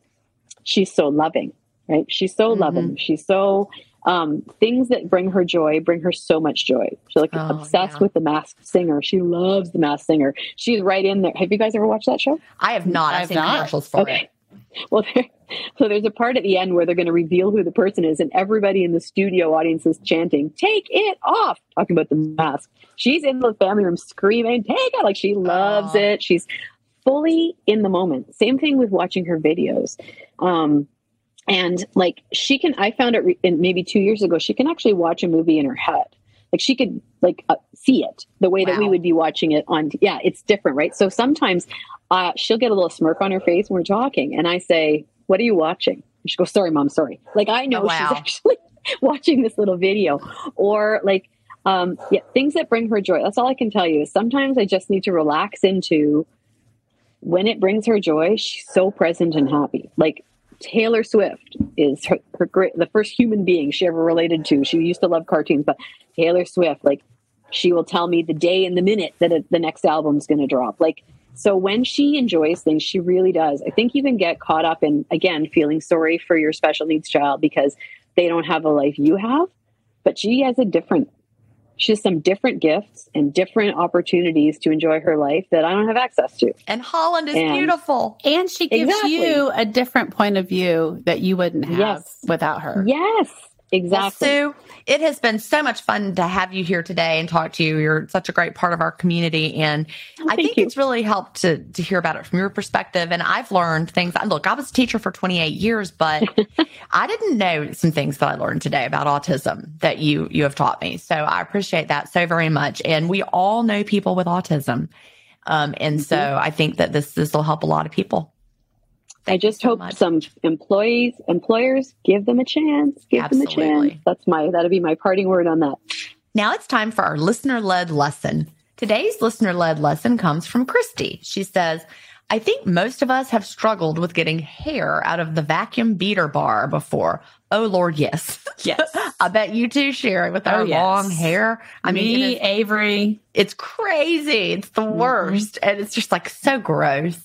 Speaker 3: she's so loving right she's so
Speaker 2: Mhm.
Speaker 3: loving she's so um, things that bring her joy bring her so much joy she's like
Speaker 2: Oh,
Speaker 3: obsessed
Speaker 2: yeah.
Speaker 3: with the masked singer she loves the masked singer she's right in there have you guys ever watched that show
Speaker 2: I have not. I've
Speaker 1: I've
Speaker 2: seen
Speaker 1: not.
Speaker 2: commercials for
Speaker 3: Okay.
Speaker 2: it.
Speaker 3: Well, there, [laughs] so there's a part at the end where they're going to reveal who the person is, and everybody in the studio audience is chanting, "Take it off!" Talking about the mask. She's in the family room screaming, "Take it!" Like she loves
Speaker 2: Aw.
Speaker 3: it. She's fully in the moment. Same thing with watching her videos. Um, and like she can, I found it re- in maybe two years ago. She can actually watch a movie in her head. Like she could like uh, see it the way that we would be watching it on. Yeah, it's different, right? So sometimes uh, she'll get a little smirk on her face when we're talking, and I say, "What are you watching?" And she goes, "Sorry, mom, sorry." Like I know
Speaker 2: Oh, wow.
Speaker 3: she's actually [laughs] watching this little video, or like, um, yeah, things that bring her joy. That's all I can tell you. Is sometimes I just need to relax into when it brings her joy. She's so present and happy. Like Taylor Swift is her, her great, the first human being she ever related to. She used to love cartoons, but Taylor Swift, like she will tell me the day and the minute that the next album's going to drop. Like, so when she enjoys things, she really does. I think you can get caught up in, again, feeling sorry for your special needs child because they don't have a life you have, but she has a different, she has some different gifts and different opportunities to enjoy her life that I don't have access to.
Speaker 2: And Holland is
Speaker 3: And-
Speaker 2: beautiful.
Speaker 1: and she gives
Speaker 3: Exactly.
Speaker 1: you a different point of view that you wouldn't have
Speaker 3: Yes.
Speaker 1: without her.
Speaker 3: Yes, exactly.
Speaker 2: Well, Sue, it has been so much fun to have you here today and talk to you. You're such a great part of our community. And I
Speaker 3: Oh, thank
Speaker 2: think
Speaker 3: you.
Speaker 2: it's really helped to, to hear about it from your perspective. And I've learned things. Look, I was a teacher for 28 years, but [laughs] I didn't know some things that I learned today about autism that you, you have taught me. So I appreciate that so very much. And we all know people with autism. Um, and so
Speaker 3: Mm-hmm.
Speaker 2: I think that this, this will help a lot of people.
Speaker 3: I just
Speaker 2: so
Speaker 3: hope
Speaker 2: much.
Speaker 3: some employees, employers give them a chance. Give them a
Speaker 2: Absolutely.
Speaker 3: chance. That's my that'll be my parting word on that.
Speaker 2: Now it's time for our listener led lesson. Today's listener led lesson comes from Christy. She says, I think most of us have struggled with getting hair out of the vacuum beater bar before. Oh Lord, yes. [laughs]
Speaker 1: Yes.
Speaker 2: I bet you too, Sheri, with
Speaker 1: Oh,
Speaker 2: our
Speaker 1: yes.
Speaker 2: long hair. I mean,
Speaker 1: Me,
Speaker 2: it is,
Speaker 1: Avery.
Speaker 2: it's crazy. It's the mm-hmm. worst. And it's just like so gross.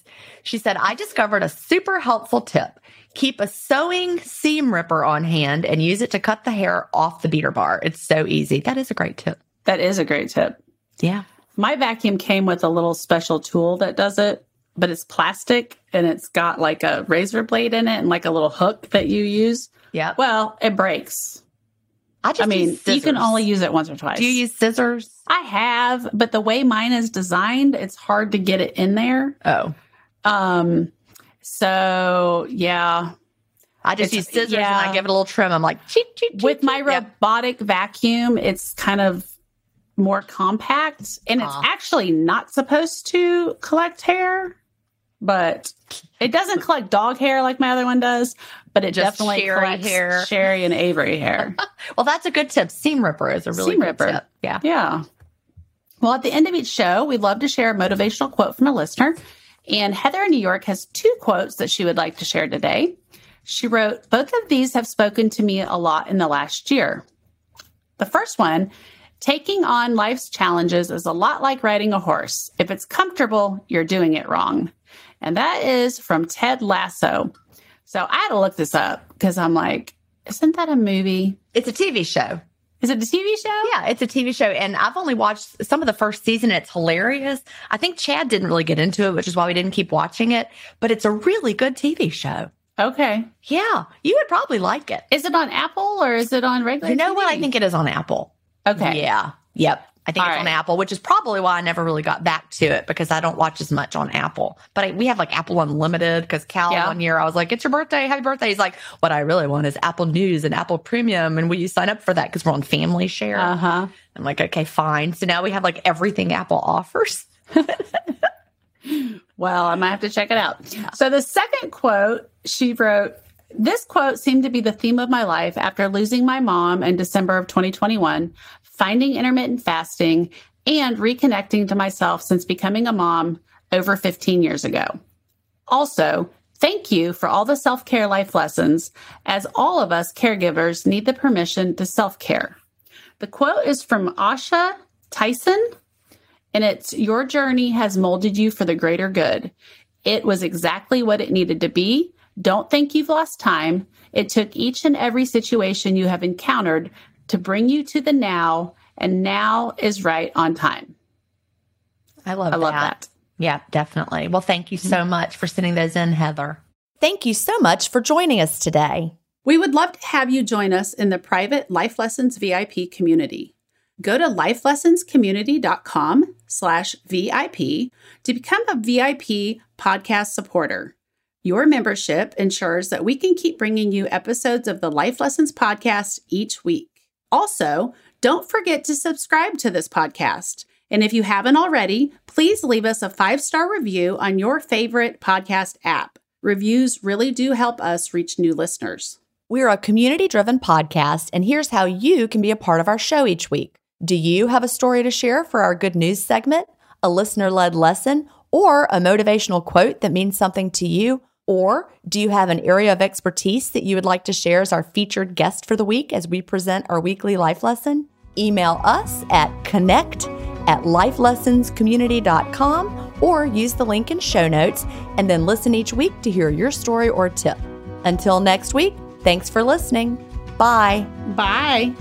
Speaker 2: She said, I discovered a super helpful tip. Keep a sewing seam ripper on hand and use it to cut the hair off the beater bar. It's so easy. That is a great tip.
Speaker 1: That is a great tip.
Speaker 2: Yeah.
Speaker 1: My vacuum came with a little special tool that does it, but it's plastic and it's got like a razor blade in it and like a little hook that you use.
Speaker 2: Yeah.
Speaker 1: Well, it breaks.
Speaker 2: I just
Speaker 1: I mean, you can only use it once or twice.
Speaker 2: Do you use scissors?
Speaker 1: I have, but the way mine is designed, it's hard to get it in there.
Speaker 2: Oh,
Speaker 1: Um, so yeah,
Speaker 2: I just
Speaker 1: It's-
Speaker 2: use scissors and. I give it a little trim. I'm like, cheep, cheep, cheep,
Speaker 1: with my
Speaker 2: cheep. Yeah.
Speaker 1: robotic vacuum, it's kind of more compact and it's actually not supposed to collect hair, but it doesn't collect dog hair like my other one does, but it
Speaker 2: Just
Speaker 1: definitely Sheri
Speaker 2: hair. [laughs]
Speaker 1: Sheri and Avery hair.
Speaker 2: Well, that's a good tip. Seam ripper is a really
Speaker 1: Seam
Speaker 2: good
Speaker 1: ripper.
Speaker 2: tip. Yeah.
Speaker 1: Yeah. Well, at the end of each show, we'd love to share a motivational quote from a listener. And Heather in New York has two quotes that she would like to share today. She wrote, Both of these have spoken to me a lot in the last year. The first one, taking on life's challenges is a lot like riding a horse. If it's comfortable, you're doing it wrong. And that is from Ted Lasso. So I had to look this up because I'm like, isn't that a movie?
Speaker 2: It's a TV show.
Speaker 1: Is it a TV show?
Speaker 2: Yeah, it's a TV show. And I've only watched some of the first season. It's hilarious. I think Chad didn't really get into it, which is why we didn't keep watching it. But it's a really good TV show.
Speaker 1: Okay.
Speaker 2: Yeah, you would probably like it.
Speaker 1: Is it on Apple or is it on regular?
Speaker 2: You know what? I think it is on Apple.
Speaker 1: Okay.
Speaker 2: Yeah. Yep. I think
Speaker 1: All
Speaker 2: it's on. Apple, which is probably why I never really got back to it because I don't watch as much on Apple. But I, we have like Apple Unlimited because Cal
Speaker 1: Yeah.
Speaker 2: one year I was like, "It's your birthday, happy birthday!" He's like, "What I really want is Apple News and Apple Premium, and will you sign up for that because we're on Family Share?"
Speaker 1: Uh huh.
Speaker 2: I'm like, "Okay, fine." So now we have like everything Apple offers. [laughs]
Speaker 1: Well, I might have to check it out. So the second quote she wrote. This quote seemed to be the theme of my life after losing my mom in December of 2021, finding intermittent fasting, and reconnecting to myself since becoming a mom over 15 years ago. Also, thank you for all the self care life lessons, as all of us caregivers need the permission to self care. The quote is from Asha Tyson, and it's Your journey has molded you for the greater good. It was exactly what it needed to be. Don't think you've lost time. It took each and every situation you have encountered to bring you to the now, and now is right on time.
Speaker 2: I love
Speaker 1: I love that.
Speaker 2: Yeah, definitely. Well, thank you so mm-hmm. much for sending those in, Heather.
Speaker 4: Thank you so much for joining us today.
Speaker 1: We would love to have you join us in the private Life Lessons VIP community. Go to lifelessonscommunity.com slash VIP to become a VIP podcast supporter. Your membership ensures that we can keep bringing you episodes of the Life Lessons podcast each week. Also, don't forget to subscribe to this podcast. And if you haven't already, please leave us a five star review on your favorite podcast app. Reviews really do help us reach new listeners.
Speaker 4: We're a community driven podcast, and here's how you can be a part of our show each week. Do you have a story to share for our good news segment, a listener led lesson, or a motivational quote that means something to you? Or do you have an area of expertise that you would like to share as our featured guest for the week as we present our weekly life lesson? Email us at connect at lifelessonscommunity.com or use the link in show notes and then listen each week to hear your story or tip. Until next week, thanks for listening. Bye.
Speaker 1: Bye.